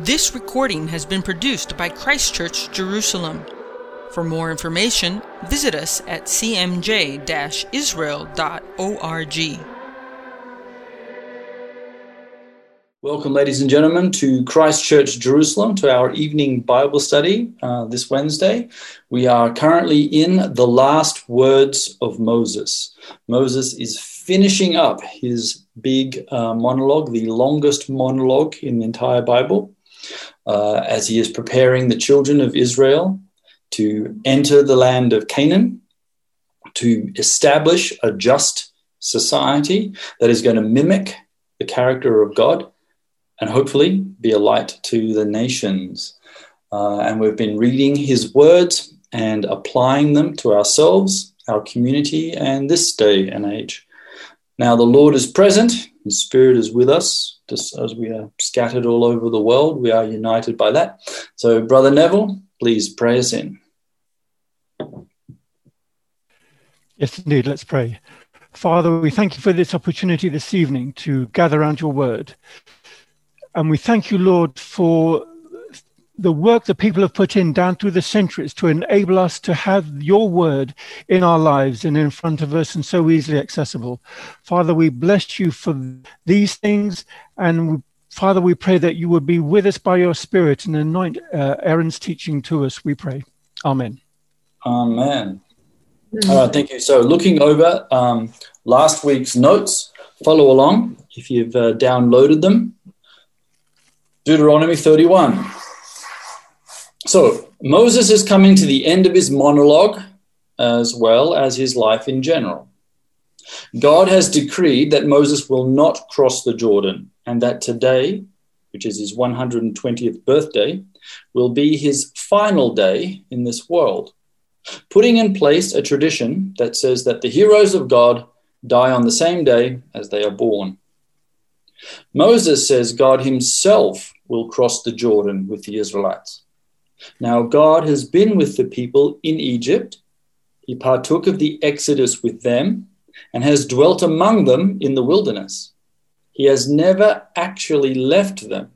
This recording has been produced by Christchurch, Jerusalem. For more information, visit us at cmj israel.org. Welcome, ladies and gentlemen, to Christchurch, Jerusalem, to our evening Bible study uh, this Wednesday. We are currently in the last words of Moses. Moses is finishing up his big uh, monologue, the longest monologue in the entire Bible, uh, as he is preparing the children of Israel to enter the land of Canaan, to establish a just society that is going to mimic the character of God and hopefully be a light to the nations. Uh, and we've been reading his words and applying them to ourselves, our community, and this day and age. Now, the Lord is present, His Spirit is with us, just as we are scattered all over the world. We are united by that. So, Brother Neville, please pray us in. Yes, indeed. Let's pray. Father, we thank you for this opportunity this evening to gather around your word. And we thank you, Lord, for the work that people have put in down through the centuries to enable us to have your word in our lives and in front of us and so easily accessible. Father, we bless you for these things. And Father, we pray that you would be with us by your spirit and anoint uh, Aaron's teaching to us, we pray. Amen. Amen. All right, thank you. So, looking over um, last week's notes, follow along if you've uh, downloaded them. Deuteronomy 31. So Moses is coming to the end of his monologue as well as his life in general. God has decreed that Moses will not cross the Jordan and that today, which is his 120th birthday, will be his final day in this world, putting in place a tradition that says that the heroes of God die on the same day as they are born. Moses says God himself will cross the Jordan with the Israelites. Now, God has been with the people in Egypt. He partook of the Exodus with them and has dwelt among them in the wilderness. He has never actually left them,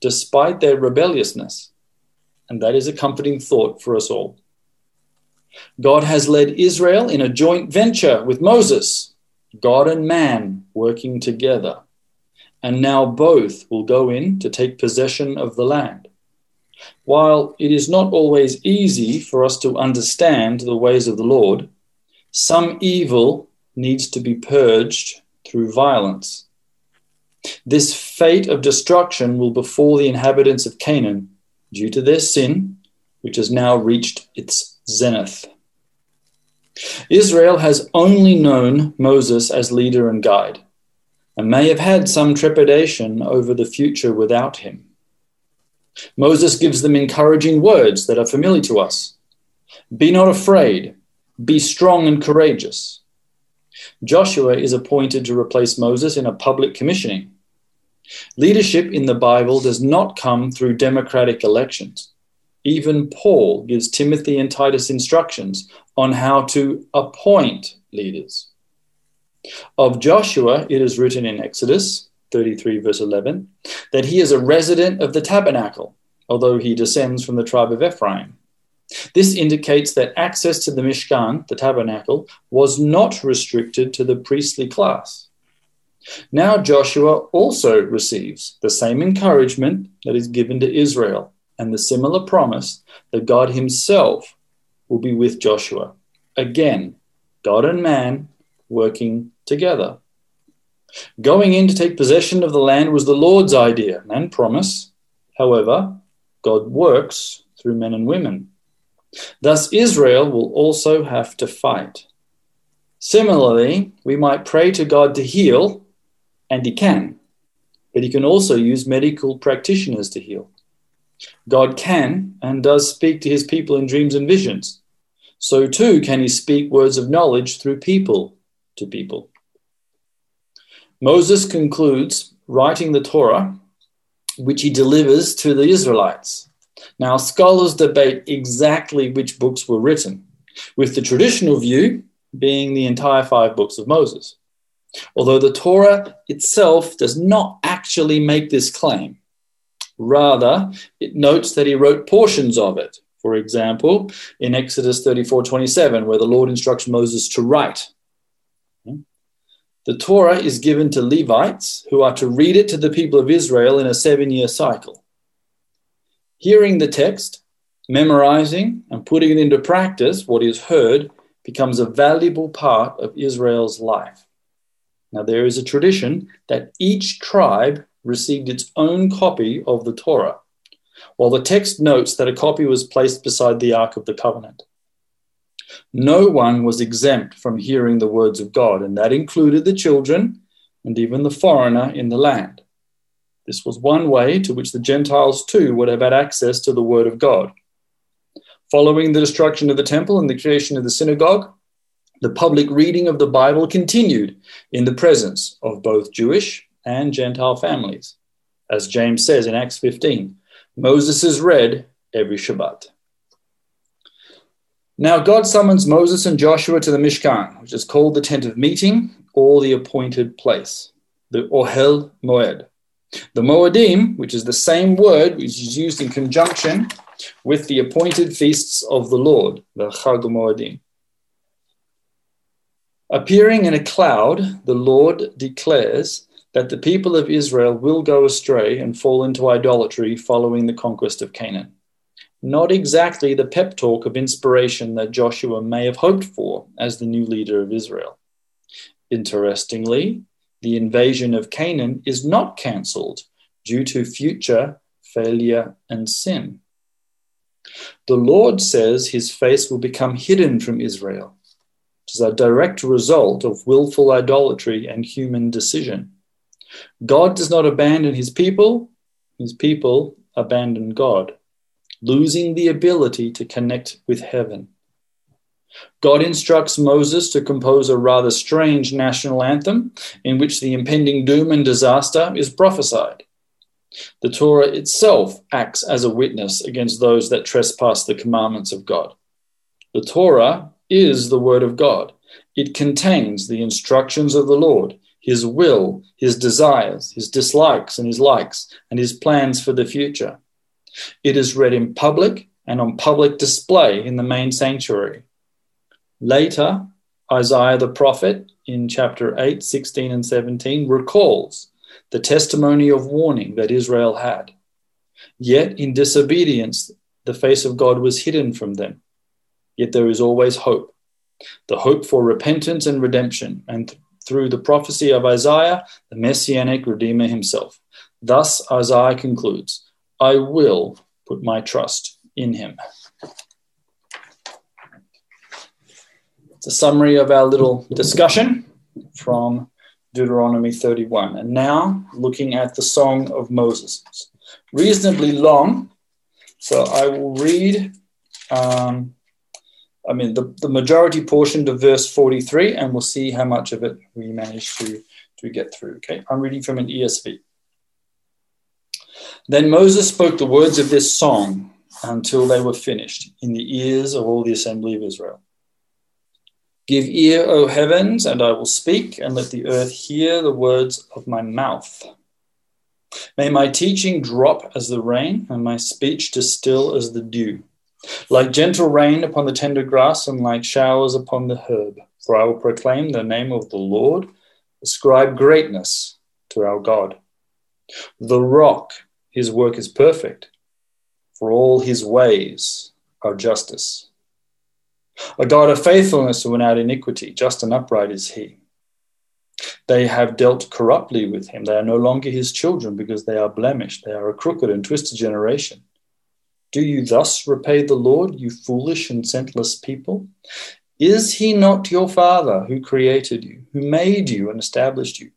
despite their rebelliousness. And that is a comforting thought for us all. God has led Israel in a joint venture with Moses, God and man working together. And now both will go in to take possession of the land. While it is not always easy for us to understand the ways of the Lord, some evil needs to be purged through violence. This fate of destruction will befall the inhabitants of Canaan due to their sin, which has now reached its zenith. Israel has only known Moses as leader and guide, and may have had some trepidation over the future without him. Moses gives them encouraging words that are familiar to us Be not afraid, be strong and courageous. Joshua is appointed to replace Moses in a public commissioning. Leadership in the Bible does not come through democratic elections. Even Paul gives Timothy and Titus instructions on how to appoint leaders. Of Joshua, it is written in Exodus 33, verse 11, that he is a resident of the tabernacle, although he descends from the tribe of Ephraim. This indicates that access to the Mishkan, the tabernacle, was not restricted to the priestly class. Now Joshua also receives the same encouragement that is given to Israel and the similar promise that God himself will be with Joshua. Again, God and man working together. Going in to take possession of the land was the Lord's idea and promise. However, God works through men and women. Thus, Israel will also have to fight. Similarly, we might pray to God to heal, and He can, but He can also use medical practitioners to heal. God can and does speak to His people in dreams and visions. So, too, can He speak words of knowledge through people to people. Moses concludes writing the Torah, which he delivers to the Israelites. Now, scholars debate exactly which books were written, with the traditional view being the entire five books of Moses. Although the Torah itself does not actually make this claim, Rather, it notes that he wrote portions of it. For example, in Exodus 34 27, where the Lord instructs Moses to write. The Torah is given to Levites who are to read it to the people of Israel in a seven year cycle. Hearing the text, memorizing, and putting it into practice, what is heard, becomes a valuable part of Israel's life. Now, there is a tradition that each tribe received its own copy of the Torah, while the text notes that a copy was placed beside the Ark of the Covenant. No one was exempt from hearing the words of God, and that included the children and even the foreigner in the land. This was one way to which the Gentiles too would have had access to the word of God. Following the destruction of the temple and the creation of the synagogue, the public reading of the Bible continued in the presence of both Jewish and Gentile families. As James says in Acts 15, Moses is read every Shabbat. Now God summons Moses and Joshua to the Mishkan, which is called the tent of meeting or the appointed place, the Ohel Moed. The Moedim, which is the same word which is used in conjunction with the appointed feasts of the Lord, the Chag Moedim. Appearing in a cloud, the Lord declares that the people of Israel will go astray and fall into idolatry following the conquest of Canaan not exactly the pep talk of inspiration that Joshua may have hoped for as the new leader of Israel. Interestingly, the invasion of Canaan is not cancelled due to future failure and sin. The Lord says his face will become hidden from Israel, which is a direct result of willful idolatry and human decision. God does not abandon his people, his people abandon God losing the ability to connect with heaven. God instructs Moses to compose a rather strange national anthem in which the impending doom and disaster is prophesied. The Torah itself acts as a witness against those that trespass the commandments of God. The Torah is the Word of God. It contains the instructions of the Lord, His will, His desires, His dislikes and His likes, and His plans for the future. It is read in public and on public display in the main sanctuary. Later, Isaiah the prophet in chapter 8, 16, and 17 recalls the testimony of warning that Israel had. Yet in disobedience, the face of God was hidden from them. Yet there is always hope the hope for repentance and redemption, and th- through the prophecy of Isaiah, the messianic Redeemer himself. Thus, Isaiah concludes I will put my trust in him. It's a summary of our little discussion from Deuteronomy 31. And now looking at the Song of Moses. It's reasonably long, so I will read, um, I mean, the, the majority portion to verse 43, and we'll see how much of it we manage to, to get through. Okay, I'm reading from an ESV. Then Moses spoke the words of this song until they were finished in the ears of all the assembly of Israel. Give ear, O heavens, and I will speak, and let the earth hear the words of my mouth. May my teaching drop as the rain, and my speech distill as the dew, like gentle rain upon the tender grass, and like showers upon the herb. For I will proclaim the name of the Lord, ascribe greatness to our God. The rock his work is perfect, for all his ways are justice. A God of faithfulness and without iniquity, just and upright is he. They have dealt corruptly with him. They are no longer his children because they are blemished. They are a crooked and twisted generation. Do you thus repay the Lord, you foolish and senseless people? Is he not your father who created you, who made you and established you?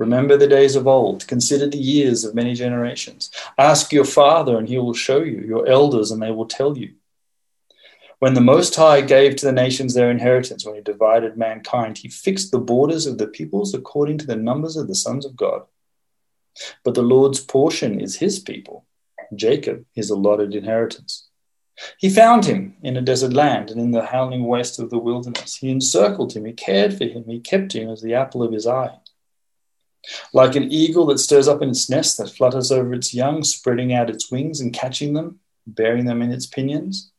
Remember the days of old. Consider the years of many generations. Ask your father, and he will show you, your elders, and they will tell you. When the Most High gave to the nations their inheritance, when he divided mankind, he fixed the borders of the peoples according to the numbers of the sons of God. But the Lord's portion is his people, Jacob his allotted inheritance. He found him in a desert land and in the howling waste of the wilderness. He encircled him, he cared for him, he kept him as the apple of his eye. Like an eagle that stirs up in its nest, that flutters over its young, spreading out its wings and catching them, bearing them in its pinions.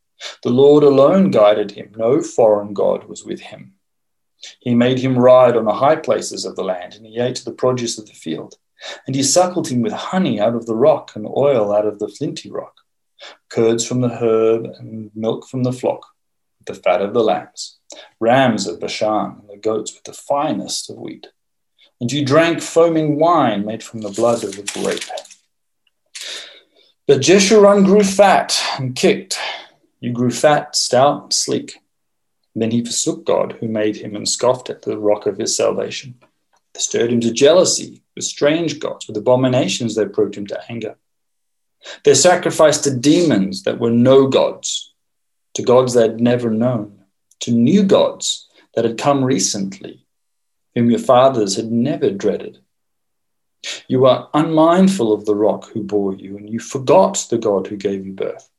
The Lord alone guided him, no foreign God was with him. He made him ride on the high places of the land, and he ate the produce of the field. And he suckled him with honey out of the rock, and oil out of the flinty rock, curds from the herd, and milk from the flock, the fat of the lambs, rams of Bashan, and the goats with the finest of wheat. And you drank foaming wine made from the blood of the grape. But Jeshurun grew fat and kicked. You grew fat, stout, sleek. Then he forsook God, who made him, and scoffed at the rock of his salvation. They stirred him to jealousy with strange gods, with abominations they proved him to anger. They sacrificed to demons that were no gods, to gods they had never known, to new gods that had come recently, whom your fathers had never dreaded. You are unmindful of the rock who bore you, and you forgot the God who gave you birth.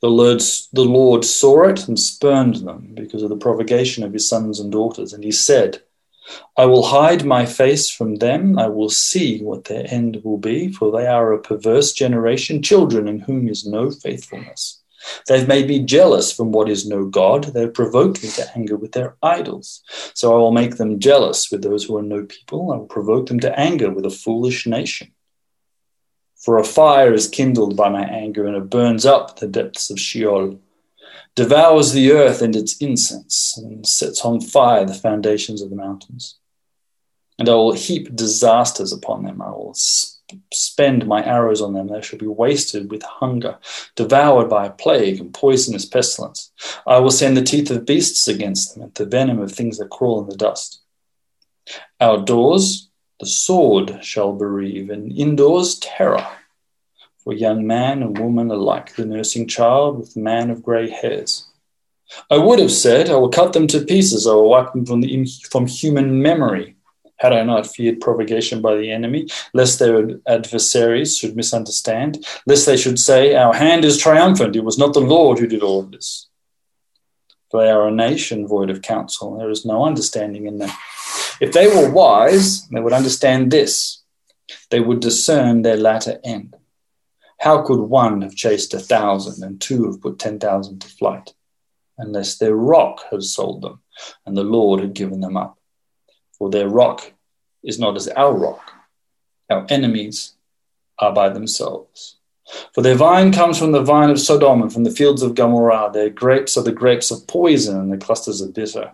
The Lord, the Lord saw it and spurned them because of the provocation of his sons and daughters. And he said, I will hide my face from them. I will see what their end will be, for they are a perverse generation, children in whom is no faithfulness. They've made me jealous from what is no God. They've provoked me to anger with their idols. So I will make them jealous with those who are no people. I will provoke them to anger with a foolish nation. For a fire is kindled by my anger, and it burns up the depths of Sheol, devours the earth and its incense, and sets on fire the foundations of the mountains. And I will heap disasters upon them. I will spend my arrows on them. They shall be wasted with hunger, devoured by a plague and poisonous pestilence. I will send the teeth of beasts against them, and the venom of things that crawl in the dust. Outdoors, the sword shall bereave, and indoors terror. For young man and woman alike, the nursing child with man of grey hairs. I would have said, I will cut them to pieces, I will wipe them from, the, from human memory, had I not feared provocation by the enemy, lest their adversaries should misunderstand, lest they should say, Our hand is triumphant, it was not the Lord who did all of this. For they are a nation void of counsel, there is no understanding in them. If they were wise, they would understand this. They would discern their latter end. How could one have chased a thousand and two have put ten thousand to flight, unless their rock had sold them and the Lord had given them up? For their rock is not as our rock. Our enemies are by themselves. For their vine comes from the vine of Sodom and from the fields of Gomorrah. Their grapes are the grapes of poison and the clusters of bitter.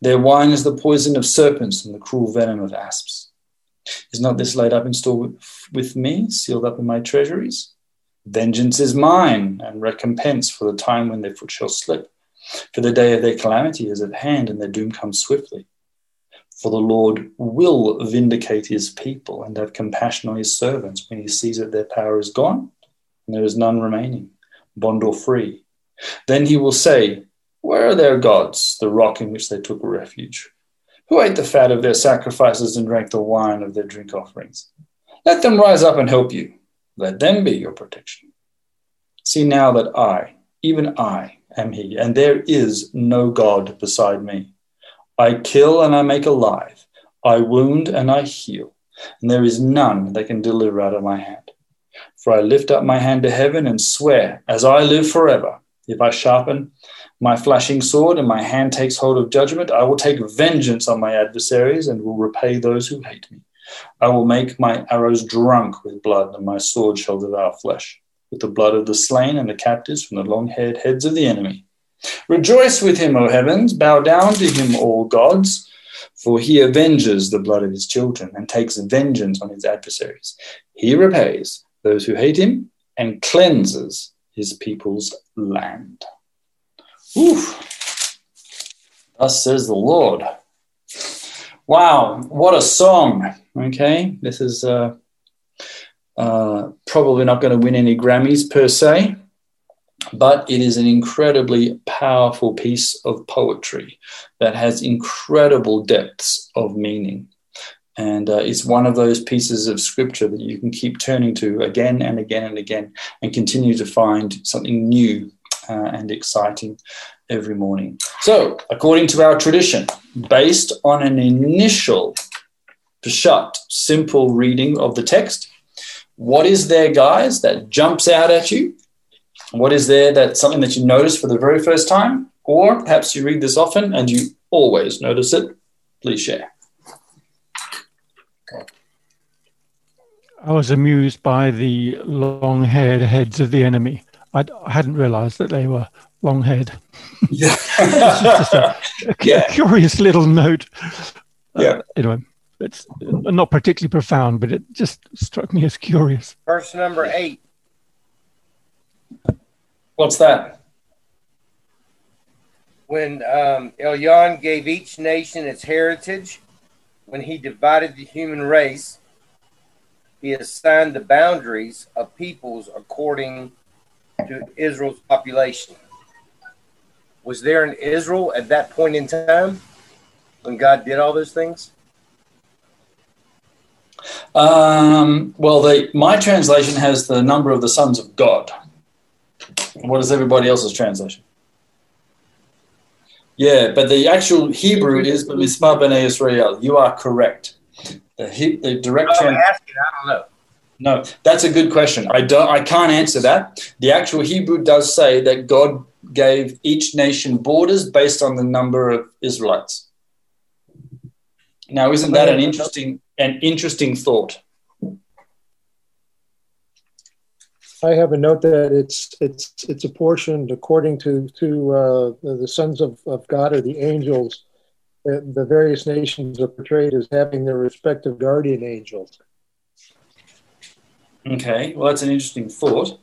Their wine is the poison of serpents and the cruel venom of asps. Is not this laid up in store with me, sealed up in my treasuries? Vengeance is mine, and recompense for the time when their foot shall slip. For the day of their calamity is at hand, and their doom comes swiftly. For the Lord will vindicate his people and have compassion on his servants when he sees that their power is gone and there is none remaining, bond or free. Then he will say, Where are their gods, the rock in which they took refuge? Who ate the fat of their sacrifices and drank the wine of their drink offerings? Let them rise up and help you. Let them be your protection. See now that I, even I, am He, and there is no God beside me. I kill and I make alive. I wound and I heal, and there is none that can deliver out of my hand. For I lift up my hand to heaven and swear, as I live forever, if I sharpen my flashing sword and my hand takes hold of judgment, I will take vengeance on my adversaries and will repay those who hate me. I will make my arrows drunk with blood, and my sword shall devour flesh, with the blood of the slain and the captives from the long haired heads of the enemy. Rejoice with him, O heavens, bow down to him, all gods, for he avenges the blood of his children and takes vengeance on his adversaries. He repays those who hate him and cleanses his people's land. Oof. Thus says the Lord. Wow, what a song. Okay, this is uh, uh, probably not going to win any Grammys per se, but it is an incredibly powerful piece of poetry that has incredible depths of meaning. And uh, it's one of those pieces of scripture that you can keep turning to again and again and again and continue to find something new uh, and exciting every morning. So, according to our tradition, based on an initial Peshat, simple reading of the text. What is there, guys, that jumps out at you? What is there that something that you notice for the very first time? Or perhaps you read this often and you always notice it? Please share. I was amused by the long haired heads of the enemy. I'd, I had not realized that they were long haired. Yeah. a, a, Yeah. a curious little note. Uh, Yeah. anyway, it's not particularly profound, but it just struck me as curious. Verse number eight. What's that? When um, Elyon gave each nation its heritage, when he divided the human race, he assigned the boundaries of peoples according to Israel's population. Was there an Israel at that point in time when God did all those things? Um, well, the, my translation has the number of the sons of God. What is everybody else's translation? Yeah, but the actual Hebrew is Misma B'nai Israel. You are correct. The, he, the direct I'm translation. asking, I don't know. No, that's a good question. I don't. I can't answer that. The actual Hebrew does say that God gave each nation borders based on the number of Israelites. Now, isn't that an interesting an interesting thought? I have a note that it's it's it's apportioned according to to uh, the, the sons of, of God or the angels. Uh, the various nations are portrayed as having their respective guardian angels. Okay, well, that's an interesting thought.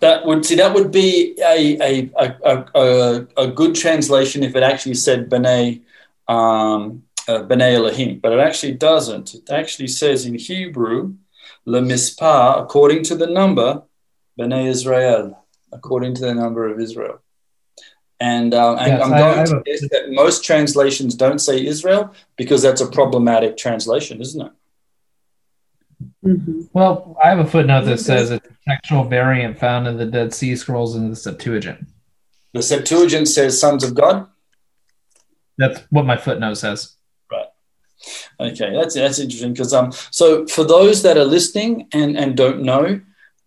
That would see that would be a a, a, a, a good translation if it actually said B'nai um, uh, B'nai Elohim, but it actually doesn't. It actually says in Hebrew, Le Mispah, according to the number, B'nai Israel, according to the number of Israel. And, um, and Yes, I'm going I to have a- guess that most translations don't say Israel because that's a problematic translation, isn't it? Well, I have a footnote that says it's a textual variant found in the Dead Sea Scrolls in the Septuagint. The Septuagint says sons of God. That's what my footnote says. Okay, that's that's interesting because um, so for those that are listening and and don't know,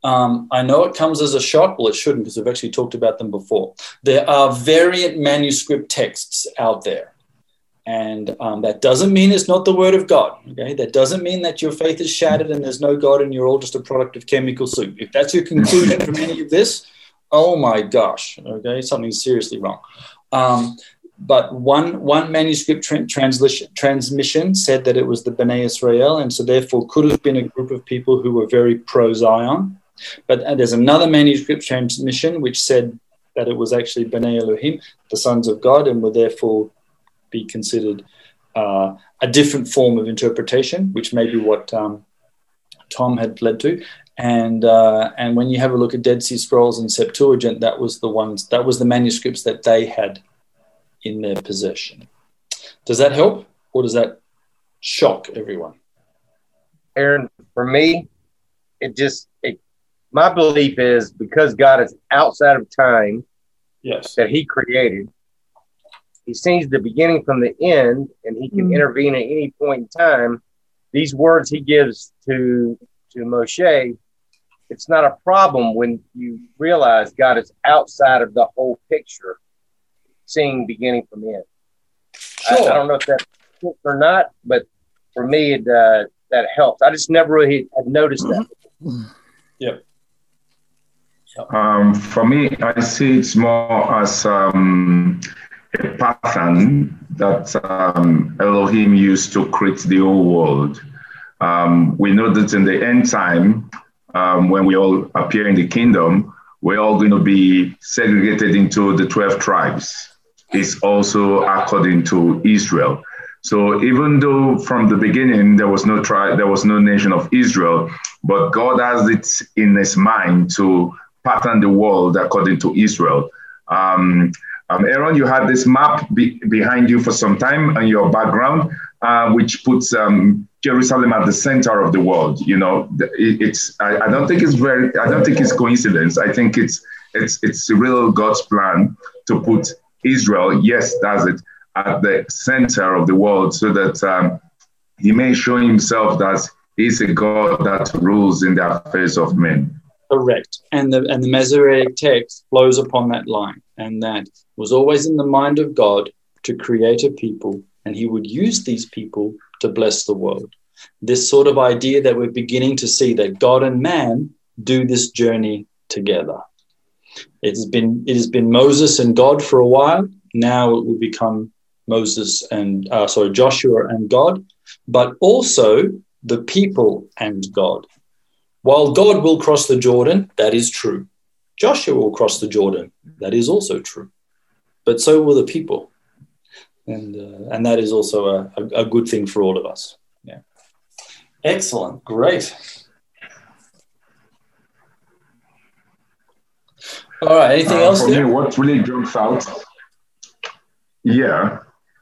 um, I know it comes as a shock. Well, it shouldn't because we've actually talked about them before. There are variant manuscript texts out there, and um, that doesn't mean it's not the word of God. Okay, that doesn't mean that your faith is shattered and there's no God and you're all just a product of chemical soup. If that's your conclusion from any of this, oh my gosh, okay, something's seriously wrong. Um, but one one manuscript tra- translation transmission said that it was the Bnei Israel, and so therefore could have been a group of people who were very pro Zion. But uh, there's another manuscript transmission which said that it was actually Bnei Elohim, the sons of God, and would therefore be considered uh, a different form of interpretation, which may be what um, Tom had led to. And uh, and when you have a look at Dead Sea Scrolls and Septuagint, that was the ones that was the manuscripts that they had in their possession. Does that help, or does that shock everyone? Aaron, for me, it just it, my belief is because God is outside of time Yes. that He created, He sees the beginning from the end, and He can Mhm. intervene at any point in time. These words He gives to to Moshe, it's not a problem when you realize God is outside of the whole picture, seeing beginning from end. I, I don't know if that's true or not, but for me, it, uh, that helps. I just never really had noticed that. Um, for me, I see it's more as um, a pattern that um, Elohim used to create the whole world. Um, we know that in the end time, um, when we all appear in the kingdom, we're all going to be segregated into the 12 tribes. It's also according to Israel. So even though from the beginning there was no tribe, there was no nation of Israel, but God has it in his mind to pattern the world according to Israel. Um, um, Aaron, you had this map be- behind you for some time and your background, uh, which puts um, Jerusalem at the center of the world. You know, it, it's I, I don't think it's very I don't think it's coincidence. I think it's it's it's real God's plan to put Israel, yes, does it, at the center of the world, so that um, he may show himself that he's a God that rules in the affairs of men. Correct. And the and the Masoretic text flows upon that line. And that was always in the mind of God to create a people, and he would use these people to bless the world. This sort of idea that we're beginning to see that God and man do this journey together. It has been it has been Moses and God for a while. Now it will become Moses and uh, sorry Joshua and God, but also the people and God. While God will cross the Jordan, that is true. Joshua will cross the Jordan, that is also true. But so will the people, and uh, and that is also a, a, a good thing for all of us. Yeah. Excellent. Great. All right. Anything Uh, else? for there? me, what really jumps out, yeah,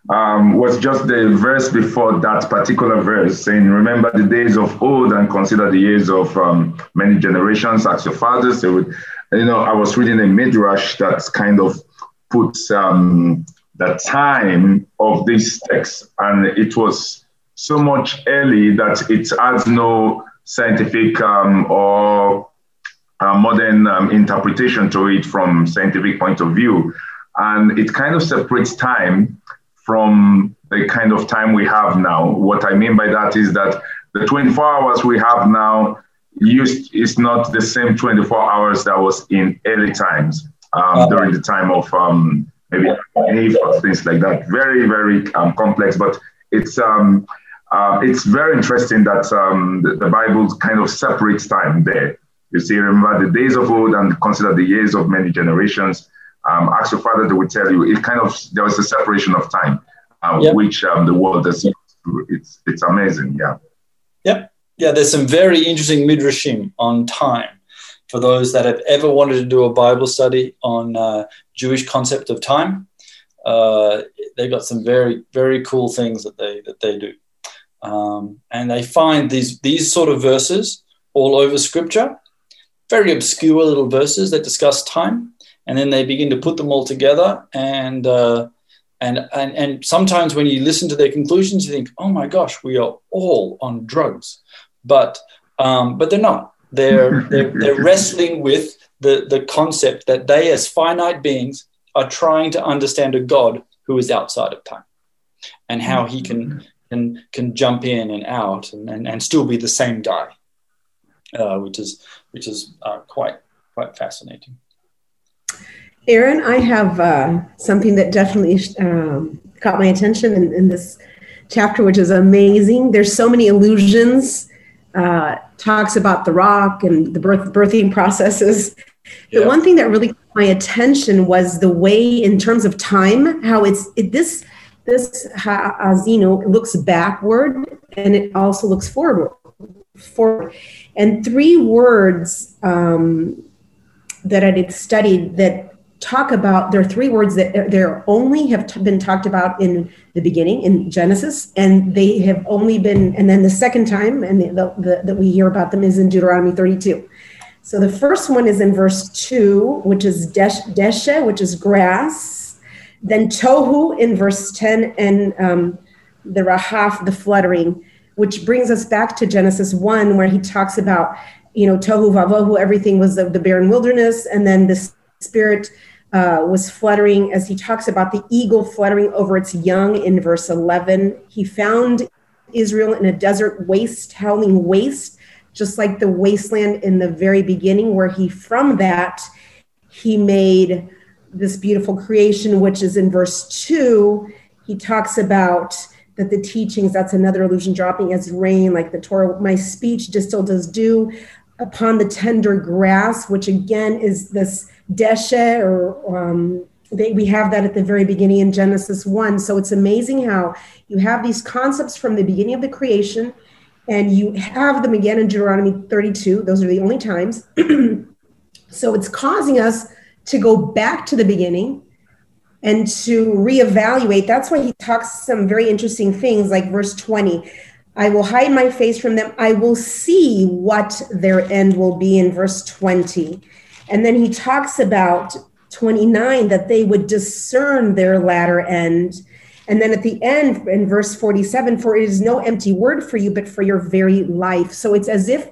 um, was just the verse before that particular verse saying, Remember the days of old and consider the years of um, many generations as your fathers. They would, you know, I was reading a midrash that kind of puts um, the time of this text, and it was so much early that it adds no scientific um, or uh, modern um, interpretation to it from scientific point of view. And it kind of separates time from the kind of time we have now. What i mean by that is that the 24 hours we have now used is not the same 24 hours that was in early times um, during the time of um, maybe things like that. Very very um, complex but it's um, uh, it's very interesting that um, the, the bible kind of separates time there you see, remember the days of old and consider the years of many generations. Um, ask your father, they will tell you. It kind of there was a separation of time, uh, Yep. which um, the world has. It's it's amazing, yeah. Yep. Yeah, there's some very interesting midrashim on time for those that have ever wanted to do a Bible study on uh, Jewish concept of time. Uh, they've got some very very cool things that they that they do, um, and they find these these sort of verses all over Scripture, very obscure little verses that discuss time, and then they begin to put them all together and. Uh, and, and and sometimes when you listen to their conclusions, you think, "Oh my gosh, we are all on drugs," but um, but they're not. They're they're, they're wrestling with the the concept that they, as finite beings, are trying to understand a God who is outside of time, and how he can can can jump in and out and and, and still be the same guy, uh, which is which is uh, quite quite fascinating. Aaron, I have uh, something that definitely um, caught my attention in, in this chapter, which is amazing. There's so many illusions. Uh, talks about the rock and the birth, birthing processes. The Yeah. one thing that really caught my attention was the way, in terms of time, how it's it, this this Hazino looks backward and it also looks forward. Forward, and three words um, that I did studied that talk about there are three words that there only have t- been talked about in the beginning in Genesis, and they have only been, and then the second time, and the, the, that we hear about them is in Deuteronomy 32. So the first one is in verse two, which is desh, deshe, which is grass. Then tohu in verse 10, and um, the rahaf, the fluttering, which brings us back to Genesis 1, where he talks about, you know, tohu vavohu, everything was the, the barren wilderness, and then the spirit uh, was fluttering as he talks about the eagle fluttering over its young in verse 11. He found Israel in a desert waste, howling waste, just like the wasteland in the very beginning, where he, from that, he made this beautiful creation, which is in verse 2. He talks about that the teachings, that's another illusion, dropping as rain, like the Torah, my speech distilled as dew upon the tender grass, which again is this deshe, or um, they, we have that at the very beginning in Genesis 1. So it's amazing how you have these concepts from the beginning of the creation, and you have them again in Deuteronomy 32. Those are the only times. so it's causing us to go back to the beginning and to reevaluate. That's why he talks some very interesting things like verse 20. I will hide my face from them. I will see what their end will be in verse 20. And then he talks about 29 that they would discern their latter end. And then at the end, in verse 47, for it is no empty word for you, but for your very life. So it's as if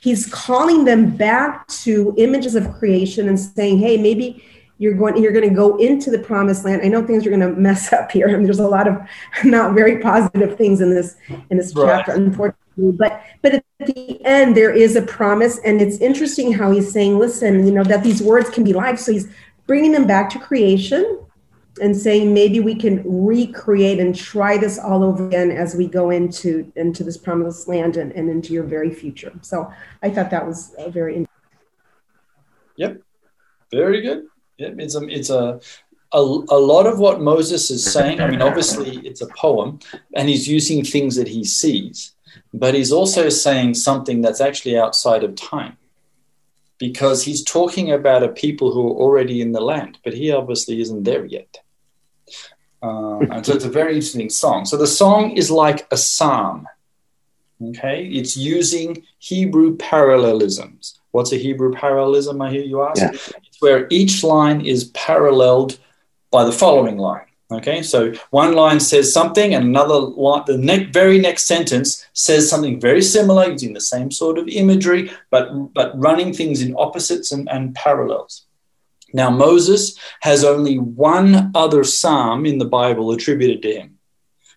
he's calling them back to images of creation and saying, hey, maybe you're going you're going to go into the promised land. I know things are going to mess up here. And there's a lot of not very positive things in this in this right. chapter unfortunately. But but at the end there is a promise and it's interesting how he's saying listen you know that these words can be life. So he's bringing them back to creation and saying maybe we can recreate and try this all over again as we go into into this promised land and, and into your very future. So i thought that was very yep. Very good it's a, it's a, a, a lot of what Moses is saying. I mean, obviously, it's a poem, and he's using things that he sees, but he's also saying something that's actually outside of time because he's talking about a people who are already in the land, but he obviously isn't there yet. Uh, and so it's a very interesting song. So the song is like a psalm. Okay, it's using Hebrew parallelisms. What's a Hebrew parallelism? I hear you ask. Yeah. Where each line is paralleled by the following line. Okay, so one line says something, and another line, the ne- very next sentence says something very similar, using the same sort of imagery, but but running things in opposites and, and parallels. Now Moses has only one other psalm in the Bible attributed to him.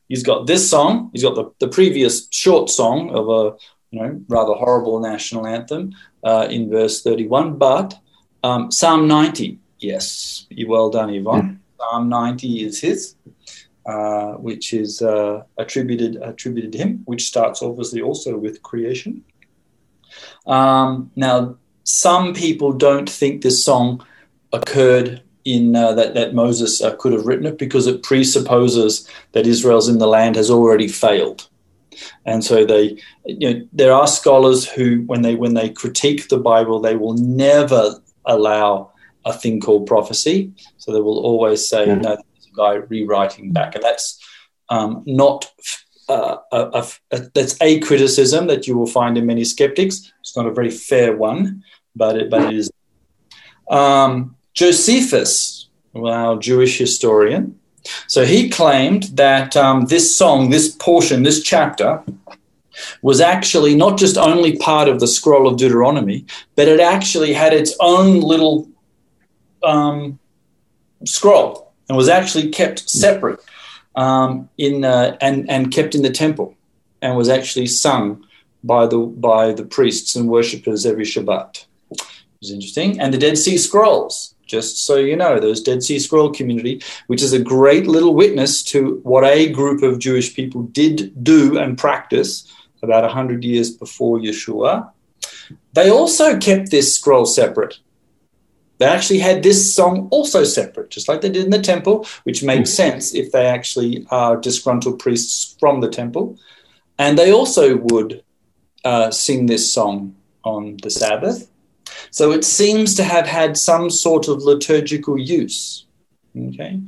He's got this song. He's got the, the previous short song of a you know rather horrible national anthem, uh, in verse 31. But um, Psalm 90, yes, well done, Yvonne. Mm. Psalm 90 is his, uh, which is uh, attributed attributed to him, which starts obviously also with creation. Um, now, some people don't think this song occurred in uh, that, that Moses uh, could have written it because it presupposes that Israel's in the land has already failed. And so they, you know, there are scholars who, when they when they critique the Bible, they will never allow a thing called prophecy. So they will always say, yeah. "No, there's a guy rewriting back," and that's um, not. Uh, a, a, a, that's a criticism that you will find in many skeptics. It's not a very fair one, but it, but it is. Um, Josephus, our Jewish historian, so he claimed that um, this song, this portion, this chapter, was actually not just only part of the scroll of Deuteronomy, but it actually had its own little um, scroll and was actually kept separate um, in uh, and and kept in the temple and was actually sung by the by the priests and worshippers every Shabbat. It was interesting. And the Dead Sea Scrolls just so you know, those Dead Sea Scroll community, which is a great little witness to what a group of Jewish people did do and practice about 100 years before Yeshua. They also kept this scroll separate. They actually had this song also separate, just like they did in the temple, which makes hmm. sense if they actually are disgruntled priests from the temple. And they also would uh, sing this song on the Sabbath so it seems to have had some sort of liturgical use, okay,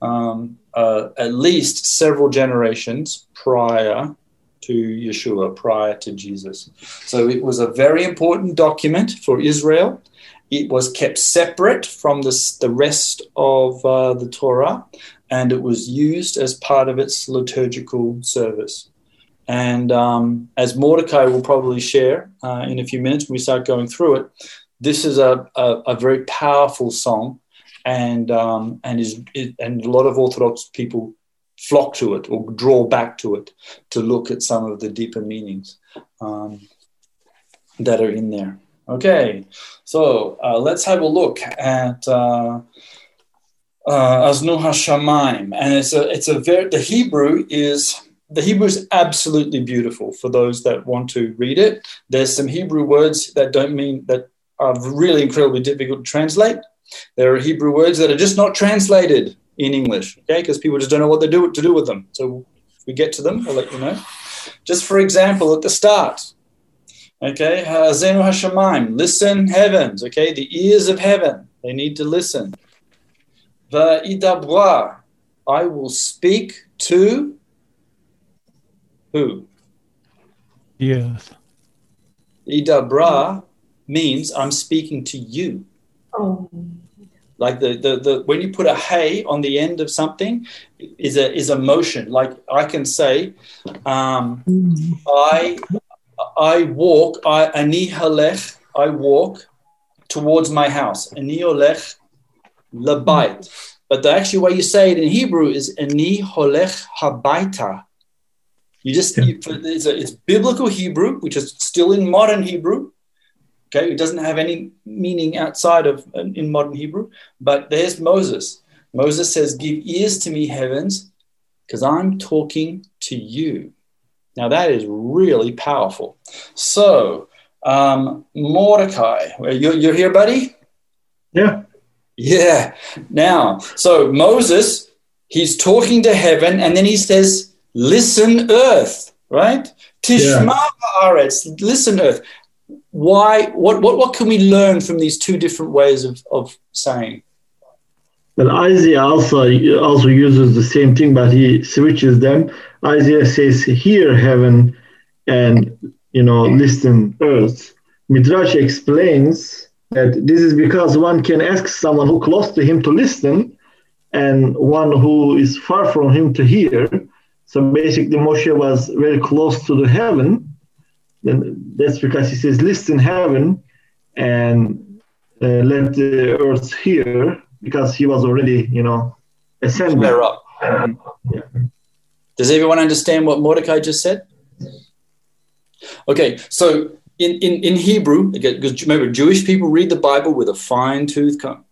um, uh, at least several generations prior to Yeshua, prior to Jesus. So it was a very important document for Israel. It was kept separate from the, the rest of uh, the Torah, and it was used as part of its liturgical service. And um, as Mordecai will probably share uh, in a few minutes when we start going through it, this is a, a, a very powerful song, and um, and is it, and a lot of Orthodox people flock to it or draw back to it to look at some of the deeper meanings um, that are in there. Okay, so uh, let's have a look at. Uh, uh, Aznu and it's a it's a very the Hebrew is the Hebrew is absolutely beautiful for those that want to read it. There's some Hebrew words that don't mean that are really incredibly difficult to translate. There are Hebrew words that are just not translated in English, okay, because people just don't know what they do to do with them. So if we get to them, I'll let you know. Just for example, at the start, okay, Hazenu Hashamayim, listen heavens, okay, the ears of heaven, they need to listen. Va'idabra, I will speak to who? The earth. Idabra means I'm speaking to you. Oh. Like the, the, the when you put a hey on the end of something is a is a motion. Like I can say, um, I I walk, I ani halech, I walk towards my house. Ani olech labait. But the actual way you say it in Hebrew is ani holech habaita. You just you, it's, a, it's biblical Hebrew, which is still in modern Hebrew. Okay, it doesn't have any meaning outside of in modern Hebrew. But there's Moses. Moses says, "Give ears to me, heavens, because I'm talking to you." Now that is really powerful. So um, Mordecai, you're, you're here, buddy. Yeah. Yeah. Now, so Moses, he's talking to heaven, and then he says, "Listen, earth." Right? Tishma Aretz. Listen, earth. Why? What? What? What can we learn from these two different ways of of saying? Well, Isaiah also also uses the same thing, but he switches them. Isaiah says, "Hear heaven," and you know, listen earth. Midrash explains that this is because one can ask someone who close to him to listen, and one who is far from him to hear. So basically, Moshe was very close to the heaven. Then that's because he says, "List in heaven," and uh, let the earth hear because he was already, you know, ascended. up. yeah. Does everyone understand what Mordecai just said? Okay, so in, in, in Hebrew, because remember, Jewish people read the Bible with a fine tooth comb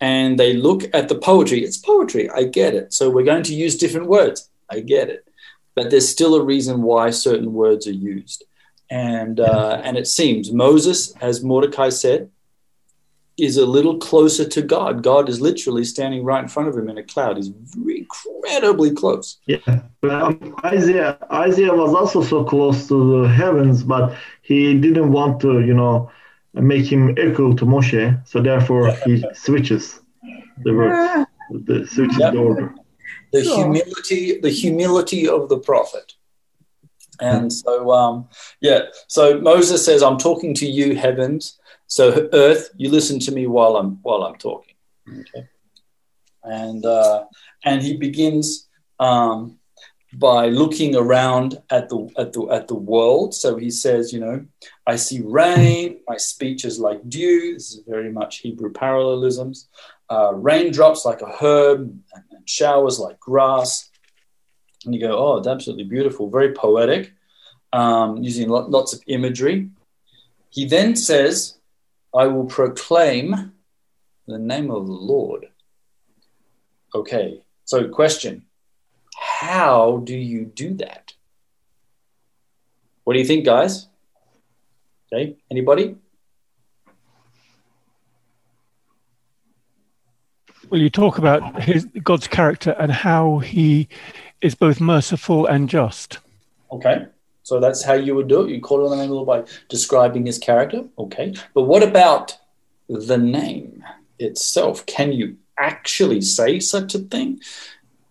and they look at the poetry. It's poetry, I get it. So we're going to use different words, I get it. But there's still a reason why certain words are used. And, uh, and it seems Moses, as Mordecai said, is a little closer to God. God is literally standing right in front of him in a cloud. He's incredibly close. Yeah, um, Isaiah Isaiah was also so close to the heavens, but he didn't want to, you know, make him equal to Moshe. So therefore, he switches the words, the switches Yep. the order. The humility, the humility of the prophet. And so, um, yeah. So Moses says, "I'm talking to you, heavens. So earth, you listen to me while I'm while I'm talking." Okay. And uh, and he begins um, by looking around at the at the at the world. So he says, you know, I see rain. My speech is like dew. This is very much Hebrew parallelisms. Uh, raindrops like a herb, and, and showers like grass. And you go, oh, it's absolutely beautiful, very poetic, um, using lo- lots of imagery. He then says, I will proclaim the name of the Lord. Okay, so question How do you do that? What do you think, guys? Okay, anybody? Well, you talk about his God's character and how he is both merciful and just. Okay, so that's how you would do it. You call on the name of the Lord by describing his character. Okay, but what about the name itself? Can you actually say such a thing?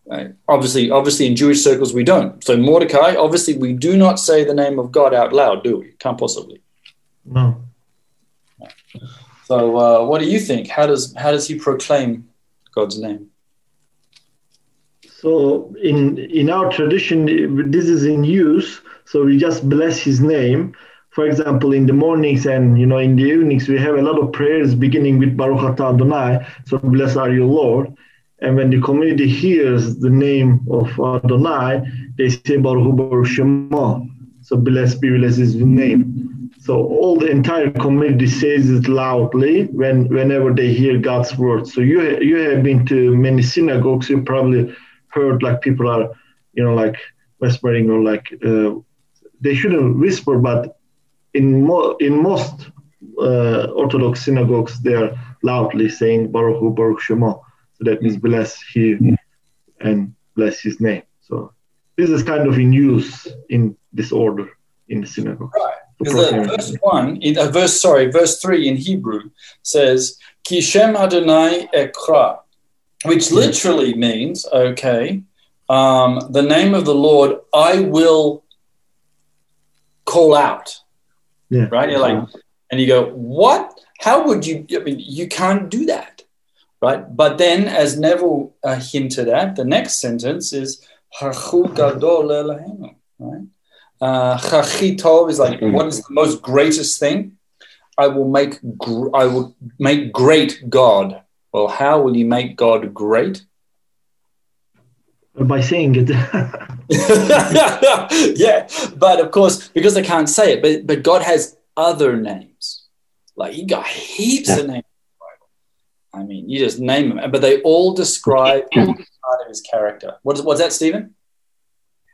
Right. Obviously, obviously, in Jewish circles we don't. So Mordecai, obviously, we do not say the name of God out loud, do we? Can't possibly. No. So, uh, what do you think? How does how does he proclaim God's name? So in in our tradition, this is in use. So we just bless His name. For example, in the mornings and you know in the evenings, we have a lot of prayers beginning with Baruch Atah Adonai. So bless are you, Lord. And when the community hears the name of Adonai, they say Baruch Baruch Shema. So blessed be blessed is his name. So all the entire community says it loudly when whenever they hear God's word. So you you have been to many synagogues. You probably heard like people are, you know, like whispering or like uh, they shouldn't whisper, but in mo- in most uh, Orthodox synagogues they are loudly saying Baruch Hu Baruch Shema. So that means bless Him and bless His name. So this is kind of in use in this order in the synagogue. Right. Because the verse one, in, uh, verse sorry, verse three in Hebrew says Kishem Adonai Ekra, which literally means okay, um, the name of the Lord I will call out. Yeah. Right? You're like, and you go, what? How would you? I mean, you can't do that, right? But then, as Neville uh, hinted at, the next sentence is "Hachu gadol right? Uh, Chachitov is like, what is the most greatest thing? I will make, gr- I will make great God. Well, how will you make God great? By saying it. yeah, but of course, because they can't say it, but but God has other names. Like he got heaps of names. in the Bible. I mean, you just name them, but they all describe part of his character. What is what's that, Stephen?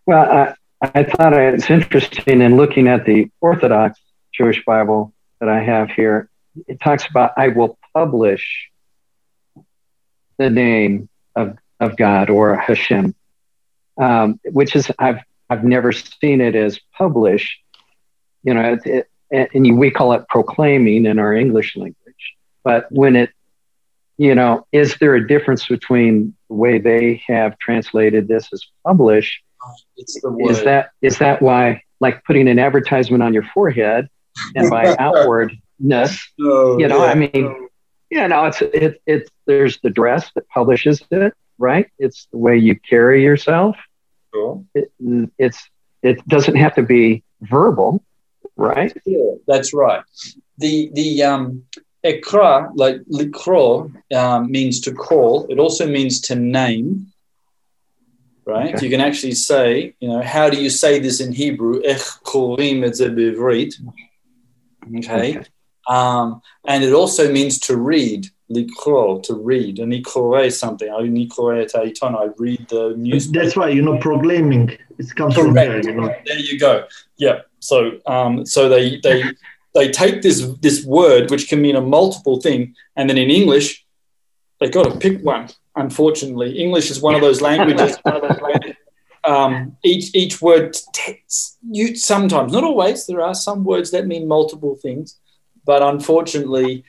Well, I, I thought it's interesting in looking at the Orthodox Jewish Bible that I have here. It talks about I will publish the name of, of God or Hashem, um, which is I've I've never seen it as publish. You know, it, it, and we call it proclaiming in our English language. But when it, you know, is there a difference between the way they have translated this as publish? Is that is that why, like putting an advertisement on your forehead, and by outwardness, oh, you know, yeah. I mean, you know, it's it it's there's the dress that publishes it, right? It's the way you carry yourself. Cool. It, it's it doesn't have to be verbal, right? Yeah, that's right. The the um ekra like likro um, means to call. It also means to name right? Okay. You can actually say, you know, how do you say this in Hebrew? Okay. okay. Um, and it also means to read, likro, to read. And ikore something. I I read the news. That's why, you know, proclaiming. It comes Correct. from there, you know. There you go. Yeah. So um, so they they they take this this word which can mean a multiple thing, and then in English, they got to pick one unfortunately. English is one of those languages. um, each each word t- you sometimes, not always. There are some words that mean multiple things, but unfortunately,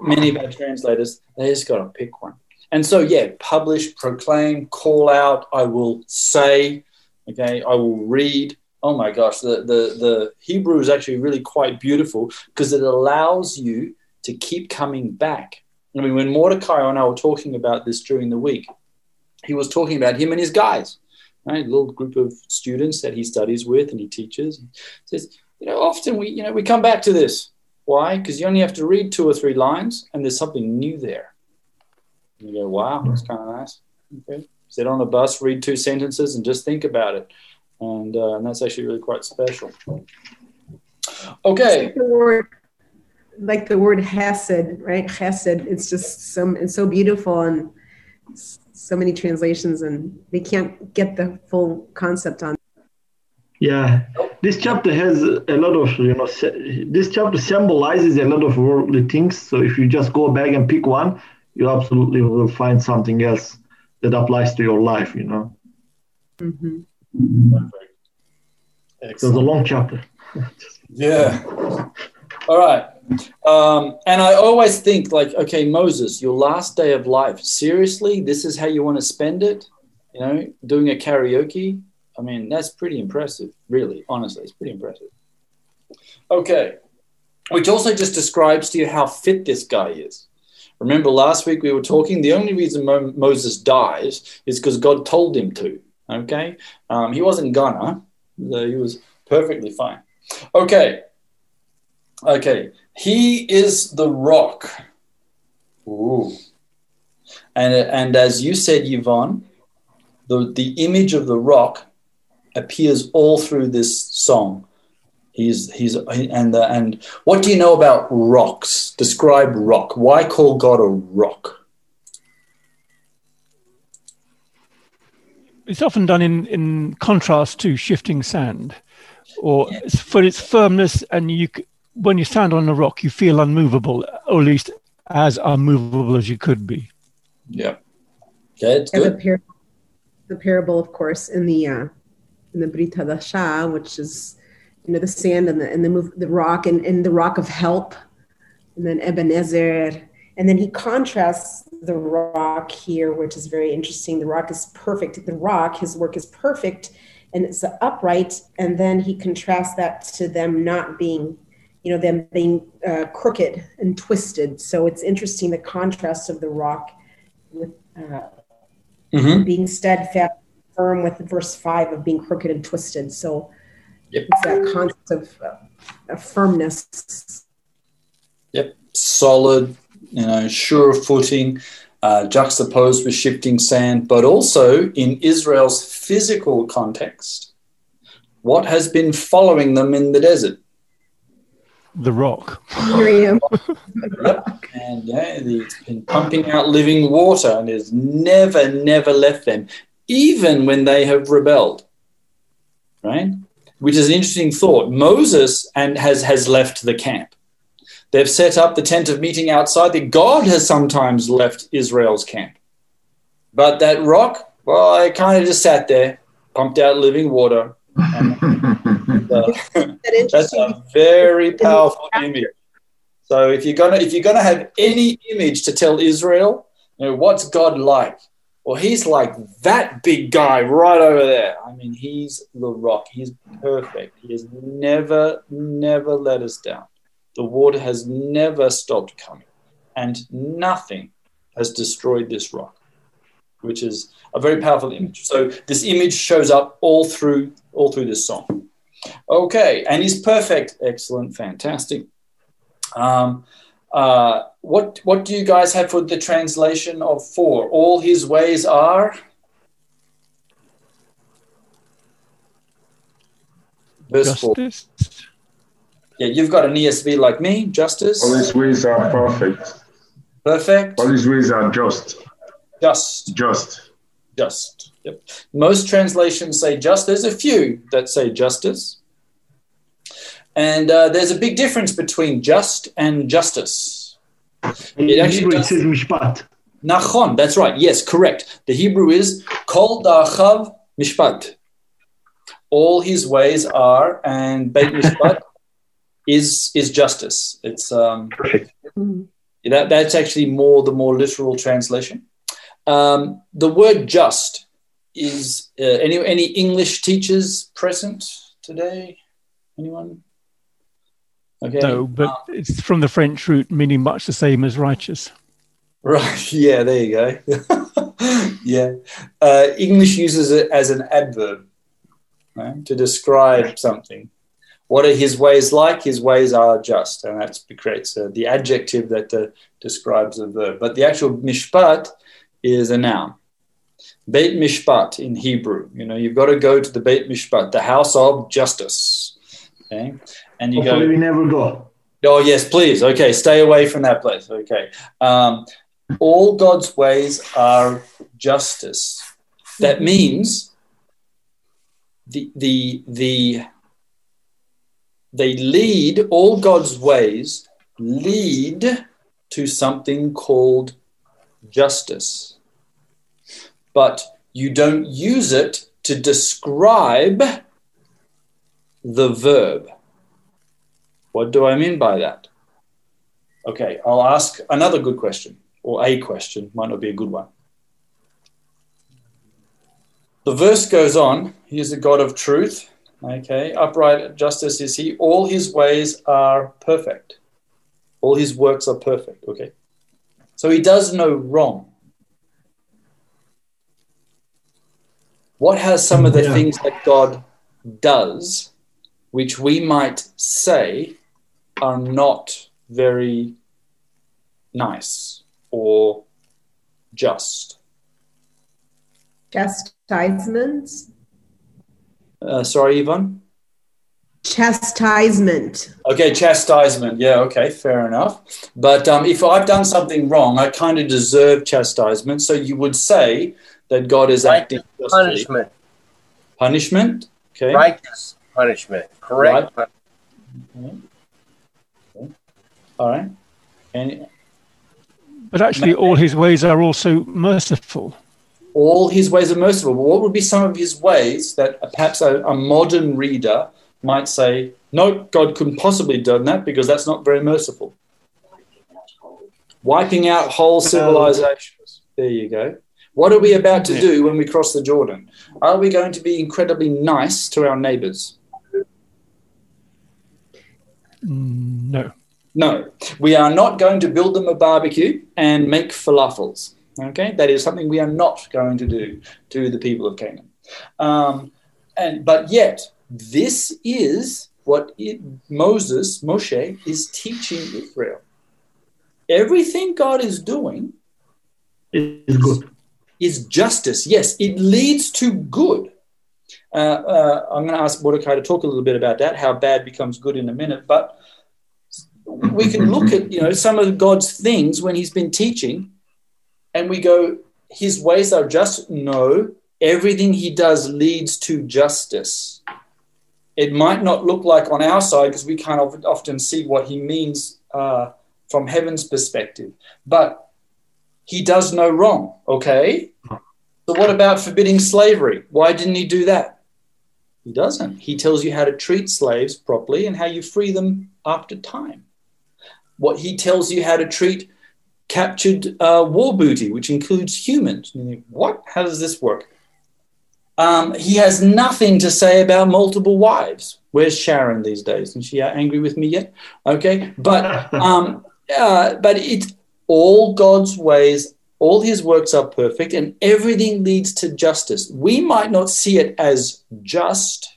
many of our translators they just got to pick one. And so, yeah, publish, proclaim, call out. I will say. Okay, I will read. Oh my gosh, the the the Hebrew is actually really quite beautiful because it allows you to keep coming back I mean, when Mordecai and I were talking about this during the week, he was talking about him and his guys, right? A little group of students that he studies with and he teaches. He says, you know, often we, you know, we come back to this. Why? Because you only have to read two or three lines and there's something new there. And you go, wow, that's kind of nice. Okay. Sit on the bus, read two sentences, and just think about it. And, uh, and that's actually really quite special. Okay. The word like the word hesed, right? Hesed. It's just some. It's so beautiful and so many translations, and they can't get the full concept on. Yeah, this chapter has a lot of you know. This chapter symbolizes a lot of worldly things. So if you just go back and pick one, you absolutely will find something else that applies to your life. You know. Mm-hmm. It was a long chapter. yeah. All right. Um, and I always think, like, okay, Moses, your last day of life, seriously, this is how you want to spend it? You know, doing a karaoke? I mean, that's pretty impressive, really, honestly, it's pretty impressive. Okay, which also just describes to you how fit this guy is. Remember last week we were talking, the only reason Mo- Moses dies is because God told him to. Okay, um, he wasn't gonna, he was perfectly fine. Okay, Okay, he is the rock. Ooh. And, and as you said, Yvonne, the, the image of the rock appears all through this song. He's, he's, and, uh, and what do you know about rocks? Describe rock. Why call God a rock? It's often done in, in contrast to shifting sand, or for its firmness, and you when you stand on a rock, you feel unmovable, or at least as unmovable as you could be. Yeah. Okay, and the, par- the, parable, of course, in the uh, in the Brit Hadashah, which is you know the sand and the and the move, the rock and, and the rock of help, and then Ebenezer, and then he contrasts the rock here, which is very interesting. The rock is perfect. The rock, his work is perfect, and it's upright, and then he contrasts that to them not being you know them being uh, crooked and twisted so it's interesting the contrast of the rock with uh, Mhm. being steadfast, firm with verse five of being crooked and twisted. So Yep. it's that concept of, uh, of firmness. Yep, solid, you know, sure footing, uh, juxtaposed with shifting sand, but also in Israel's physical context, what has been following them in the desert? The rock. Miriam. And yeah, it's been pumping out living water and has never, never left them, even when they have rebelled. Right? Which is an interesting thought. Moses and has, has left the camp. They've set up the tent of meeting outside. The God has sometimes left Israel's camp. But that rock, well, it kind of just sat there, pumped out living water. And, uh, That that's a very powerful image. So if you're gonna if you're gonna have any image to tell Israel, you know, what's God like? Well, he's like that big guy right over there. I mean, he's the rock. He's perfect. He has never, never let us down. The water has never stopped coming, and nothing has destroyed this rock, which is a very powerful image. So this image shows up all through all through this song. Okay, and he's perfect. Excellent, fantastic. Um, uh, what what do you guys have for the translation of four? All his ways are. Verse four. Justice. Yeah, you've got an ESV like me. Justice. All his ways are perfect. Perfect. All his ways are just. Just. Just. Just. Yep. Most translations say just. There's a few that say justice. And uh, there's a big difference between just and justice. In It actually Hebrew, it says mishpat. Nachon, that's right. Yes, correct. The Hebrew is kol da'achav mishpat. All his ways are, and beit mishpat is is justice. It's um, Perfect. that that's actually more the more literal translation. Um, the word just is uh, any any English teachers present today? Anyone? Okay. No, but it's from the French root, meaning much the same as righteous. Right. Yeah. There you go. yeah. Uh, English uses it as an adverb right, to describe something. What are his ways like? His ways are just, and that creates uh, the adjective that uh, describes a verb. But the actual mishpat is a noun. Beit mishpat in Hebrew. You know, you've got to go to the Beit mishpat, the house of justice. Okay, and you Hopefully, go. we never go. Oh, yes, please. Okay, stay away from that place. Okay. Um, all God's ways are justice. That means the, the, the, they lead, all God's ways lead to something called justice. But you don't use it to describe the verb. What do I mean by that? Okay, I'll ask another good question, or a question, might not be a good one. The verse goes on, He is a God of truth. Okay, upright justice is He. All His ways are perfect. All His works are perfect. Okay, so He does no wrong. What has some of the Yeah. things that God does, which we might say are not very nice or just. Chastisements. Uh, sorry, Yvonne? Chastisement. Okay, chastisement. Yeah, okay, fair enough. But um, if I've done something wrong, I kind of deserve chastisement. So you would say that God is acting justly. Punishment, Punishment. Okay. righteous punishment, correct? All right. And But actually, all his ways are also merciful. all his ways are merciful. But what would be some of his ways that perhaps a, a modern reader might say, no, God couldn't possibly have done that because that's not very merciful? Wiping out whole civilizations. There you go. What are we about to do when we cross the Jordan? Are we going to be incredibly nice to our neighbors? Mm, No. No, we are not going to build them a barbecue and make falafels. Okay, that is something we are not going to do to the people of Canaan. Um, and but yet, this is what it, Moses, Moshe, is teaching Israel. Everything God is doing is good. Is justice. Yes, it leads to good. Uh, uh, I'm going to ask Mordecai to talk a little bit about that, how bad becomes good in a minute. But we can look at you know some of God's things when He's been teaching, and we go, His ways are just. No, everything He does leads to justice. It might not look like on our side because we can't often see what He means uh, from heaven's perspective, but He does no wrong. Okay. So what about forbidding slavery? Why didn't He do that? He doesn't. He tells you how to treat slaves properly and how you free them after time. What he tells you how to treat captured uh, war booty, which includes humans. Think, what? How does this work? Um, he has nothing to say about multiple wives. Where's Sharon these days? Is she angry with me yet? Okay, but um, uh, but it's all God's ways all his works are perfect and everything leads to justice. We might not see it as just,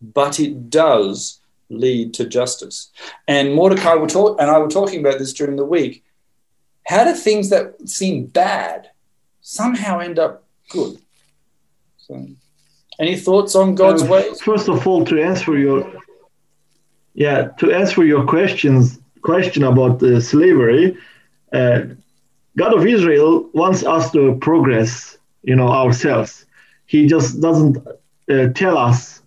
but it does lead to justice. And Mordecai were talk, and I were talking about this during the week. How do things that seem bad somehow end up good? So, any thoughts on God's um, ways? First of all, to answer your yeah, to answer your questions question about the slavery, uh, God of Israel wants us to progress, you know, ourselves. He just doesn't uh, tell us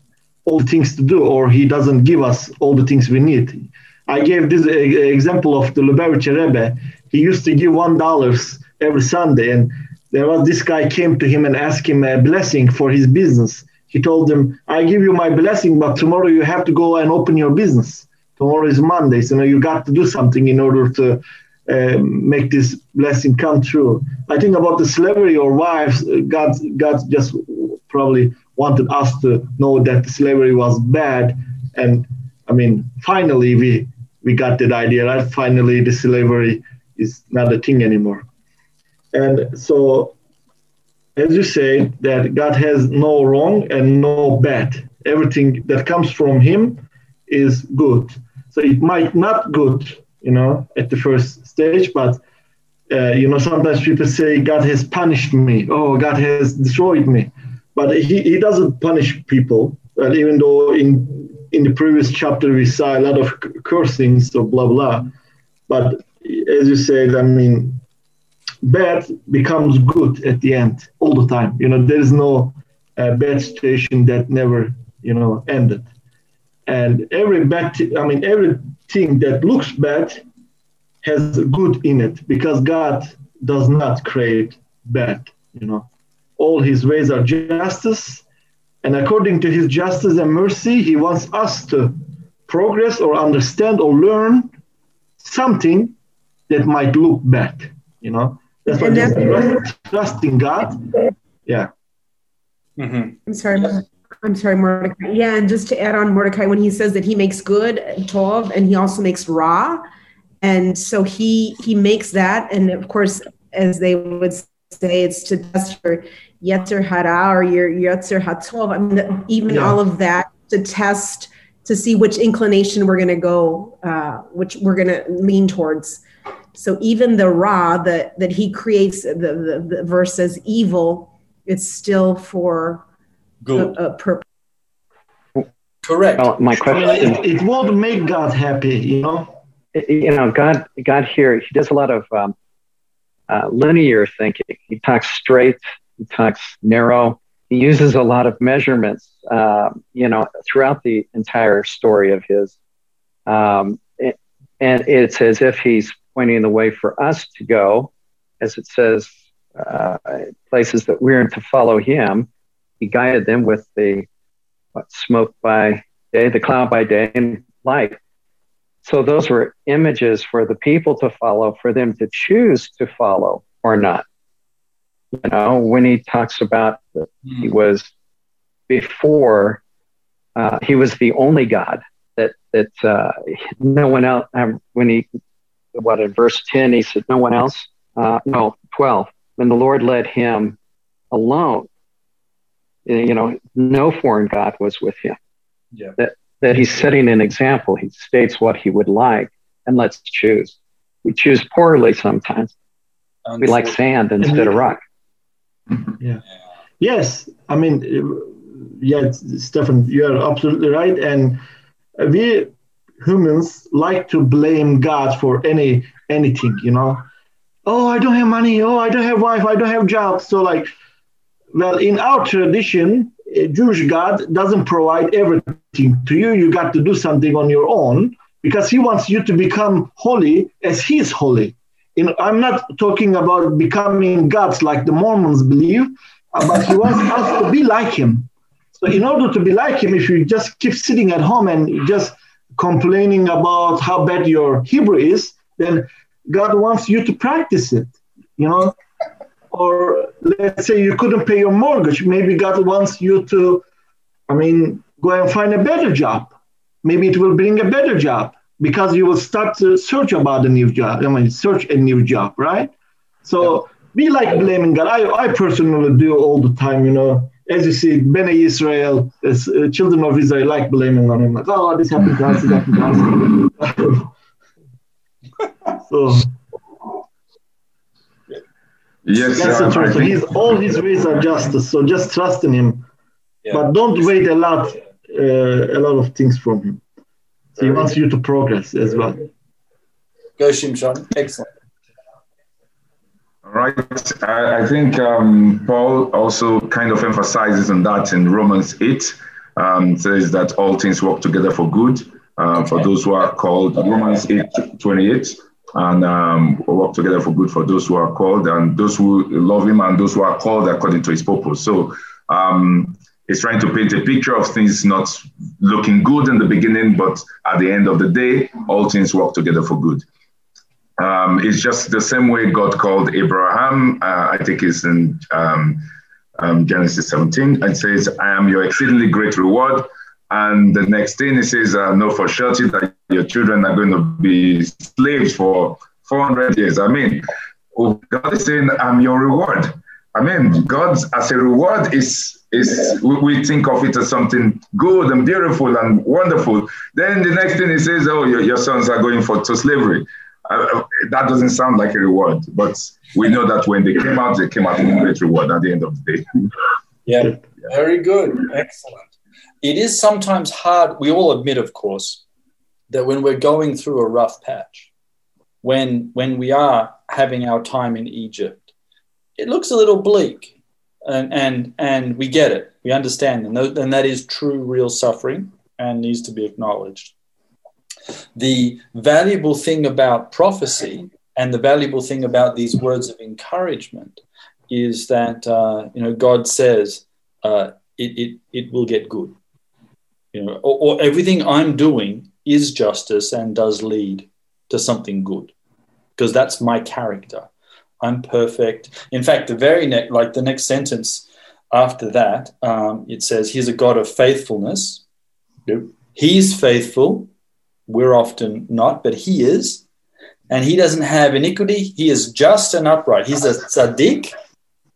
all the things to do, or he doesn't give us all the things we need. I gave this example of the Lubavitcher Rebbe. He used to give one dollars every Sunday, and there was this guy came to him and asked him a blessing for his business. He told him, "I give you my blessing, but tomorrow you have to go and open your business. Tomorrow is Monday, so you, got to do something in order to uh, make this blessing come true. I think about the slavery or wives, God, God just probably wanted us to know that slavery was bad, and I mean, finally we we got that idea, right? Finally, the slavery is not a thing anymore, and so. As you say, that God has no wrong and no bad. Everything that comes from Him is good. So it might not good, you know, at the first stage, but uh, you know, sometimes people say God has punished me. Oh, God has destroyed me, but He, he doesn't punish people. Well, even though in in the previous chapter we saw a lot of cursing, so blah blah. But as you said, I mean, bad becomes good at the end all the time. You know, there is no uh, bad situation that never you know ended, and every bad, t- I mean, everything that looks bad has good in it because God does not create bad. You know, all His ways are justice, and according to His justice and mercy, He wants us to progress or understand or learn something that might look bad. You know, that's why just trust, trusting God. Yeah. Mm-hmm. I'm sorry. I'm sorry, Mordecai. Yeah, and just to add on Mordecai, when he says that he makes good Tov and he also makes Ra, and so he he makes that and of course as they would say it's to test your yetzer hara or your yetzer hatov i mean even yeah. all of that to test to see which inclination we're going to go uh, which we're going to lean towards so even the ra that that he creates the, the, the verse says evil it's still for Good. a, a purpose correct well, my question it, it won't make god happy you know you know, God, God here, he does a lot of um, uh, linear thinking. He talks straight, talks narrow. He uses a lot of measurements, uh, you know, throughout the entire story of his. Um, it, and it's as if he's pointing the way for us to go, as it says, uh, places that we're to follow him. He guided them with the what, smoke by day, the cloud by day, and light so those were images for the people to follow, for them to choose to follow or not. You know, when he talks about mm. he was before, uh, he was the only God that that uh, no one else. Um, when he, what in verse ten, he said, no one else. Uh, no, twelve. when the Lord led him alone, you know, no foreign God was with him. Yeah. That, that he's setting an example. He states what he would like, and let's choose. We choose poorly sometimes. We like sand instead of rock. Mm-hmm. Yeah. Yes, I mean, yeah, Stefan, you are absolutely right. And we humans like to blame God for any anything, you know. Oh, I don't have money. Oh, I don't have wife. I don't have job. So like, well, in our tradition, Jewish God doesn't provide everything to you. You got to do something on your own because He wants you to become holy as He is holy. In, I'm not talking about becoming gods like the Mormons believe, uh, but He wants us to be like Him. So, in order to be like Him, if you just keep sitting at home and just complaining about how bad your Hebrew is, then God wants you to practice it. You know, or let's say you couldn't pay your mortgage maybe god wants you to i mean go and find a better job maybe it will bring a better job because you will start to search about a new job i mean search a new job right so be like blaming god i, I personally do all the time you know as you see Bene Israel, as, uh, children of Israel, like blaming on him, like, oh, this happened to us, this happened to us. so Yes, That's the truth. So he's, all his ways are justice. So just trust in him, Yeah. but don't wait a lot, uh, a lot of things from him. So he wants you to progress as well. Go Shimshon. Excellent. All right. I, I think um, Paul also kind of emphasizes on that in Romans 8, um, says that all things work together for good uh, for those who are called. Romans 8, 28, and um, work together for good for those who are called and those who love him and those who are called according to his purpose. So um, it's trying to paint a picture of things not looking good in the beginning, but at the end of the day, all things work together for good. Um, it's just the same way God called Abraham. Uh, I think it's in um, um, Genesis 17. It says, I am your exceedingly great reward. And the next thing it says, uh, know for surety that your children are going to be slaves for 400 years. I mean, God is saying, I'm your reward. I mean, God as a reward is is we, we think of it as something good and beautiful and wonderful. Then the next thing he says, oh, your, your sons are going for to slavery. Uh, that doesn't sound like a reward, but we know that when they came out, they came out with a great reward at the end of the day. Yeah, very good. Excellent. It is sometimes hard, we all admit, of course, that when we're going through a rough patch, when, when we are having our time in Egypt, it looks a little bleak. And, and, and we get it, we understand, and, tho- and that is true, real suffering and needs to be acknowledged. The valuable thing about prophecy and the valuable thing about these words of encouragement is that uh, you know God says uh, it, it it will get good. You know, or, or everything I'm doing is justice and does lead to something good, because that's my character. I'm perfect. In fact, the very next, like the next sentence after that, um, it says, "He's a God of faithfulness." Nope. He's faithful. We're often not, but He is, and He doesn't have iniquity. He is just and upright. He's a tzaddik,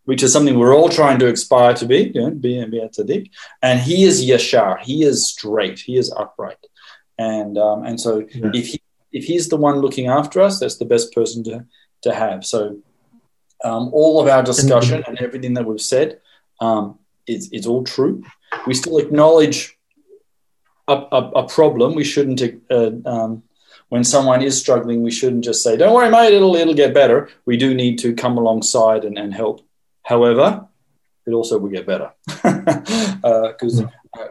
which is something we're all trying to aspire to be, you know, be, be a tzaddik. And He is yashar. He is straight. He is upright. And um, and so Yeah. if he if He's the one looking after us, that's the best person to to have. So um, all of our discussion and everything that we've said um, is, is all true. We still acknowledge a, a, a problem. We shouldn't, uh, um, when someone is struggling, we shouldn't just say, "Don't worry, mate, it'll it'll get better." We do need to come alongside and, and help. However, it also will get better because uh,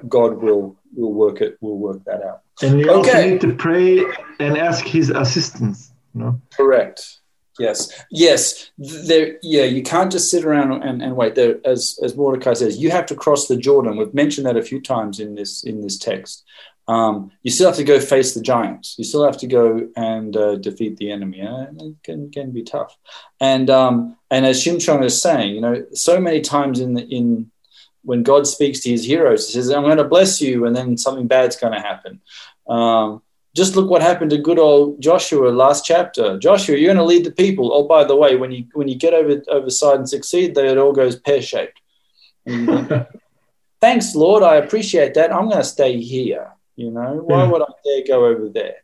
God will will work it will work that out. And we also Okay. need to pray and ask his assistance. Know? Correct. Yes. Yes. There. Yeah. You can't just sit around and, and wait. There, as as Mordecai says, you have to cross the Jordan. We've mentioned that a few times in this in this text. Um, you still have to go face the giants. You still have to go and uh, defeat the enemy. And it can can be tough. And um, and as Shimshon is saying, you know, so many times in the in when God speaks to his heroes, he says, "I'm going to bless you," and then something bad's going to happen. Um, just look what happened to good old Joshua last chapter. Joshua, you're going to lead the people. Oh, by the way, when you when you get over overside and succeed, they it all goes pear shaped. Thanks, Lord. I appreciate that. I'm going to stay here. You know, why Yeah. would I dare go over there?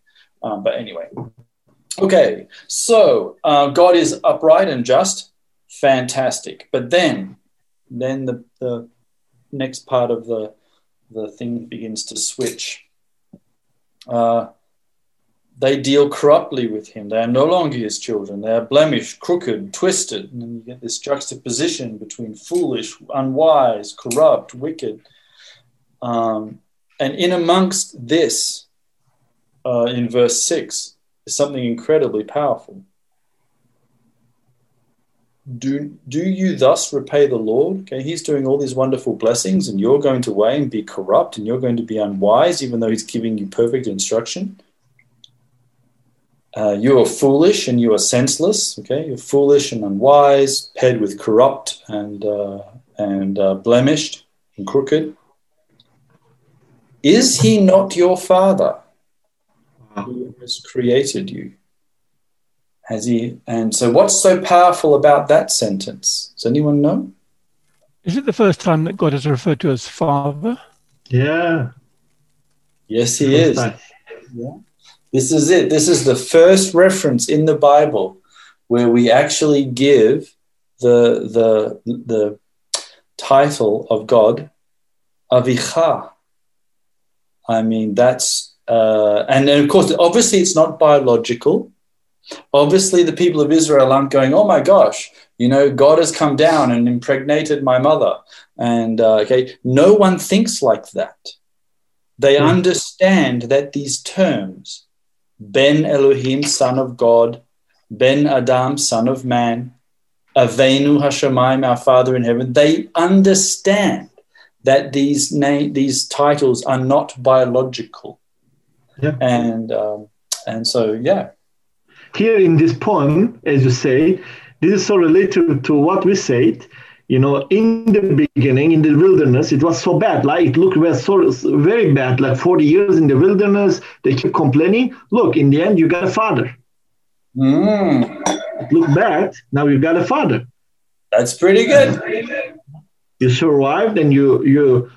Um, but anyway, okay. So uh, God is upright and just, fantastic. But then, then the the next part of the the thing begins to switch. Uh, they deal corruptly with him. They are no longer his children. They are blemished, crooked, twisted. And you get this juxtaposition between foolish, unwise, corrupt, wicked. Um, and in amongst this, uh, in verse 6, is something incredibly powerful. Do, do you thus repay the Lord? Okay, he's doing all these wonderful blessings, and you're going to weigh and be corrupt, and you're going to be unwise, even though he's giving you perfect instruction. Uh, you are foolish and you are senseless. Okay, you're foolish and unwise, paired with corrupt and uh, and uh, blemished and crooked. Is he not your father who has created you? Has he? And so, what's so powerful about that sentence? Does anyone know? Is it the first time that God is referred to as Father? Yeah. Yes, he is. Yeah. This is it. This is the first reference in the Bible where we actually give the the the title of God Avicha. I mean, that's uh, and then of course, obviously, it's not biological. Obviously, the people of Israel aren't going, "Oh my gosh, you know, God has come down and impregnated my mother." And uh, okay, no one thinks like that. They Hmm. understand that these terms, Ben Elohim, Son of God, Ben Adam, Son of Man, Avinu Hashemayim, our Father in heaven, they understand that these name, these titles are not biological. Yeah. And um, and so yeah, Here in this poem, as you say, this is so related to what we said. You know, in the beginning, in the wilderness, it was so bad. Like it looked was so very bad. Like 40 years in the wilderness, they keep complaining. Look, in the end, you got a father. Mm, It looked bad. Now you got a father. that's pretty good. You survived, and you you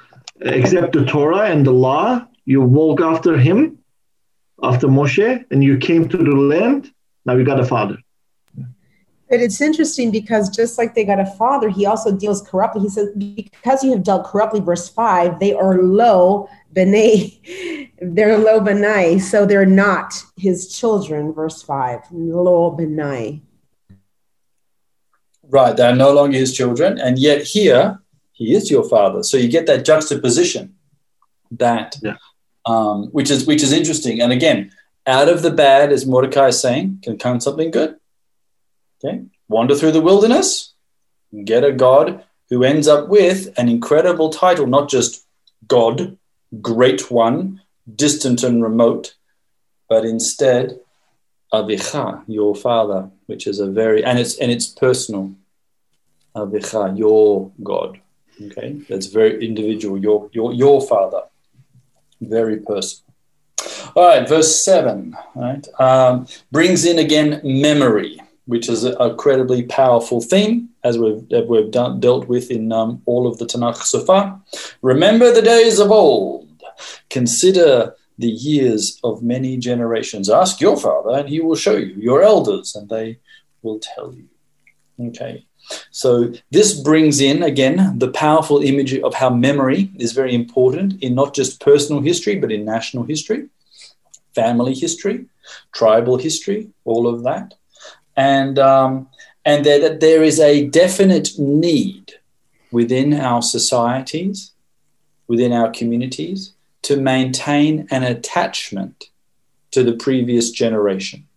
accept the Torah and the law. You walk after him, after Moshe, and you came to the land. Now you got a father. But it's interesting because just like they got a father, he also deals corruptly. He says, because you have dealt corruptly, verse five, they are low benay, they're low benai, so they're not his children, verse five, low benai. Right, they are no longer his children, and yet here he is your father. So you get that juxtaposition, that Yeah. um, which is which is interesting. And again, out of the bad, as Mordecai is saying, can come something good. Okay, wander through the wilderness, get a God who ends up with an incredible title, not just God, great one, distant and remote, but instead Avicha, your father, which is a very and it's and it's personal. Avicha, your God. Okay, that's very individual. Your your your father, very personal. All right, verse seven. Right, um, brings in again memory, which is a incredibly powerful theme, as we've that we've done, dealt with in um, all of the Tanakh so far. Remember the days of old. Consider the years of many generations. Ask your father, and he will show you, your elders, and they will tell you. Okay. So this brings in again the powerful image of how memory is very important in not just personal history, but in national history, family history, tribal history, all of that, and um, and that there is a definite need within our societies, within our communities, to maintain an attachment to the previous generation.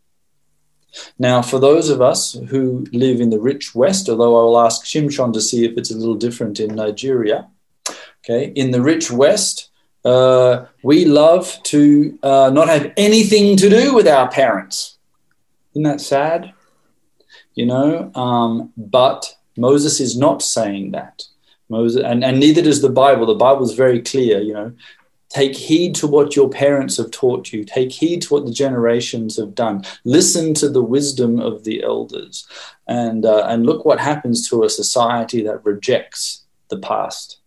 Now, for those of us who live in the rich West, although I will ask Shimshon to see if it's a little different in Nigeria, okay, in the rich West, uh, we love to uh, not have anything to do with our parents. Isn't that sad? You know, um, but Moses is not saying that. Moses, and, and neither does the Bible. The Bible is very clear, you know, Take heed to what your parents have taught you. Take heed to what the generations have done. Listen to the wisdom of the elders. And, uh, and look what happens to a society that rejects the past.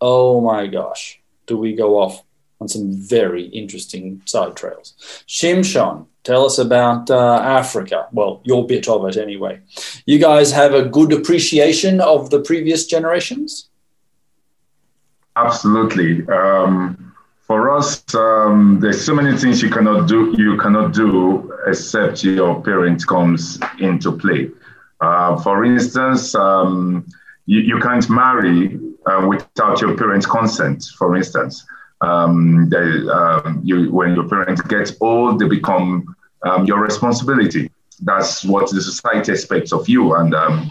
Oh my gosh, do we go off on some very interesting side trails. Shimshon, tell us about uh, Africa. Well, your bit of it anyway. You guys have a good appreciation of the previous generations? Absolutely. Um, for us, um, there's so many things you cannot do. You cannot do except your parent comes into play. Uh, for instance, um, you, you can't marry uh, without your parents' consent. For instance, um, they, um, you, when your parents get old, they become um, your responsibility. That's what the society expects of you, and um,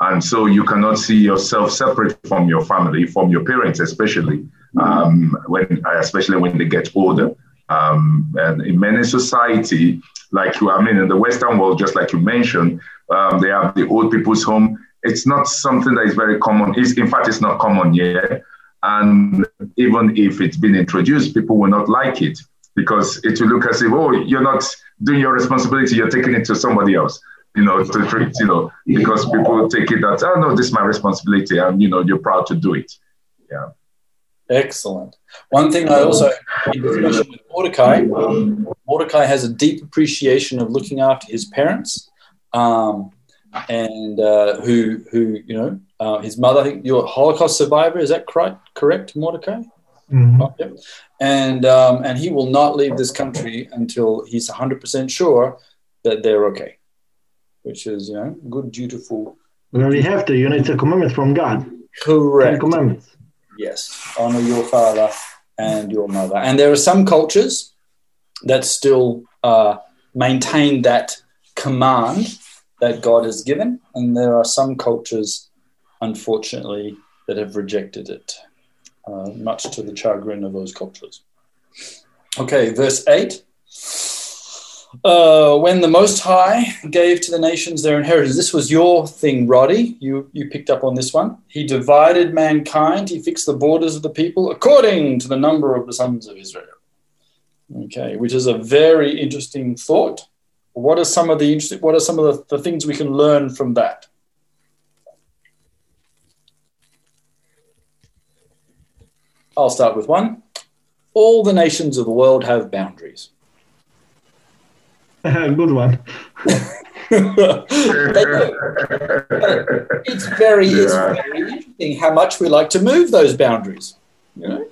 and so you cannot see yourself separate from your family, from your parents, especially um, when especially when they get older. Um, and in many society, like you, I mean, in the Western world, just like you mentioned, they have the old people's home. It's not something that is very common. It's, in fact, it's not common yet. And even if it's been introduced, people will not like it because it will look as if, oh, you're not doing your responsibility, you're taking it to somebody else, you know, to treat, you know, because people take it that, oh, no, this is my responsibility. And, you know, you're proud to do it. Yeah. Excellent. One thing I also, in discussion with Mordecai, Mordecai has a deep appreciation of looking after his parents, um, and uh, who, who you know, uh, his mother. You're a Holocaust survivor. Is that correct? Correct, Mordecai. Mhm. Oh, yep. And um, and he will not leave this country until he's 100 percent sure that they're okay, which is you know good, dutiful. Well, we have to. You know, it's a commandment from God. Ten Correct. commandments. Yes, honor your father and your mother. And there are some cultures that still uh, maintain that command that God has given, and there are some cultures, unfortunately, that have rejected it, uh, much to the chagrin of those cultures. Okay, verse 8. Uh, when the Most High gave to the nations their inheritance, this was your thing, Roddy. You you picked up on this one. He divided mankind. He fixed the borders of the people according to the number of the sons of Israel. Okay, which is a very interesting thought. What are some of the interesting? What are some of the, the things we can learn from that? I'll start with one. All the nations of the world have boundaries. Good one. it's very, it's very interesting how much we like to move those boundaries. You know,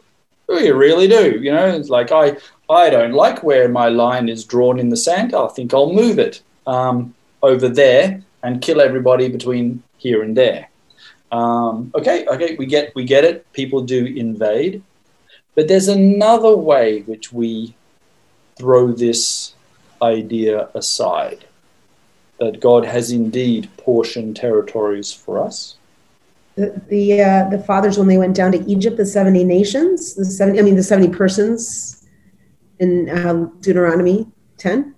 we really do. You know, it's like I, I don't like where my line is drawn in the sand. I think I'll move it um, over there and kill everybody between here and there. Um, okay, okay, we get, we get it. People do invade, but there's another way which we throw this idea aside that God has indeed portioned territories for us. The the, uh, the fathers when they went down to Egypt, the seventy nations, the seventy I mean the seventy persons in uh, Deuteronomy ten.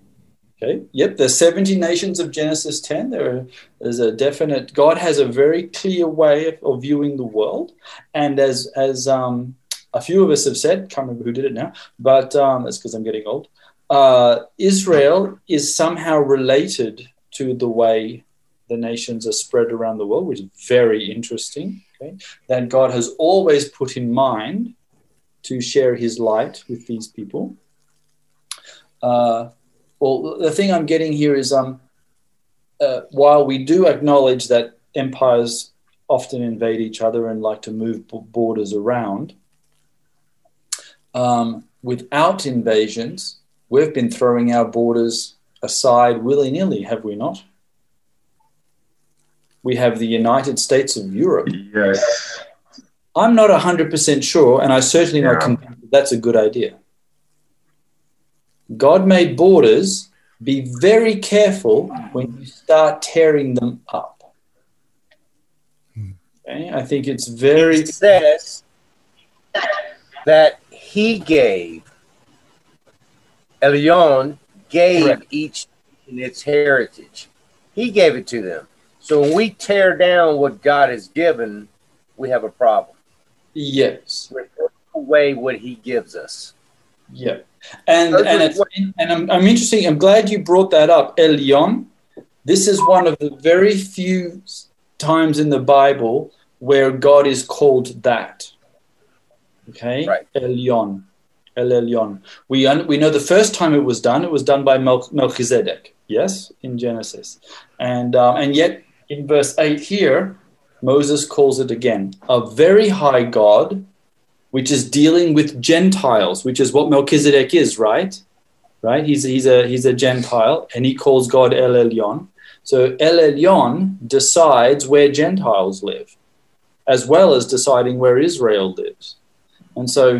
Okay. Yep. There's 70 nations of Genesis 10. There's a definite. God has a very clear way of, of viewing the world, and as as um, a few of us have said, can't remember who did it now, but um, that's because I'm getting old. Uh, Israel is somehow related to the way the nations are spread around the world, which is very interesting. Okay. That God has always put in mind to share His light with these people. Uh, well, the thing I'm getting here is um, uh, while we do acknowledge that empires often invade each other and like to move borders around, um, without invasions, we've been throwing our borders aside willy nilly, have we not? We have the United States of Europe. Yes. I'm not 100% sure, and I certainly not convinced that that's a good idea. God made borders. Be very careful when you start tearing them up. Okay? I think it's very It says that he gave, Elyon gave Correct. each in its heritage. He gave it to them. So when we tear down what God has given, we have a problem. yes. Away what he gives us. Yeah, and and it's, and I'm, I'm interesting. I'm glad you brought that up, Elyon. This is one of the very few times in the Bible where God is called that. Okay, Right. Elyon, El Elyon. We un- we know the first time it was done. It was done by Mel- Melchizedek. Yes, in Genesis, and um, and yet in verse eight here, Moses calls it again a very high God, which is dealing with Gentiles, which is what Melchizedek is, right? Right? He's he's a he's a Gentile, and he calls God El Elyon. So El Elyon decides where Gentiles live, as well as deciding where Israel lives. And so,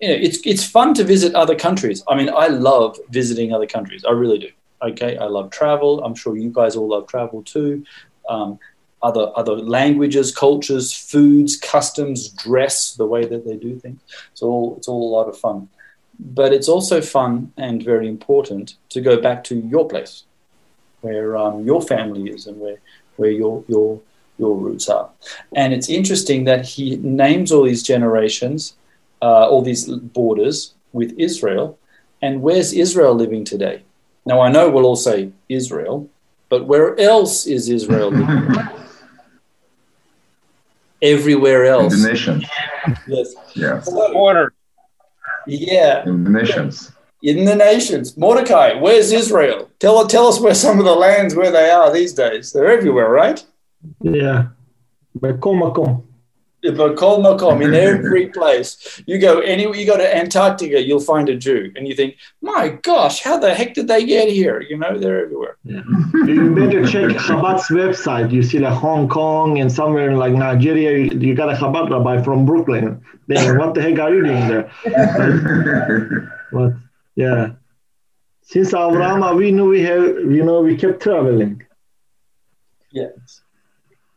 you know, it's it's fun to visit other countries. I mean, I love visiting other countries. I really do. Okay, I love travel. I'm sure you guys all love travel too. Um, other other languages, cultures, foods, customs, dress, the way that they do things. It's all it's all a lot of fun. But it's also fun and very important to go back to your place, where um, your family is and where where your your your roots are. And it's interesting that he names all these generations, uh, all these borders with Israel. And where's Israel living today? Now I know we'll all say Israel, but where else is Israel? Everywhere else. In the nations. Yes. Yes. Order. Yeah. In the nations. In the nations. Mordecai, where's Israel? Tell, tell us where some of the lands where they are these days. They're everywhere, right? Yeah. Makom, makom. But Kol Makom, in every place. You go anywhere, you go to Antarctica, you'll find a Jew, and you think, my gosh, how the heck did they get here? You know, they're everywhere. Yeah. You better check Chabad's website. You see like Hong Kong and somewhere in like Nigeria, you, you got a Chabad rabbi from Brooklyn. Then what the heck are you doing there? But yeah. Since Avraham Avinu, we have, you know, we kept traveling. Yes.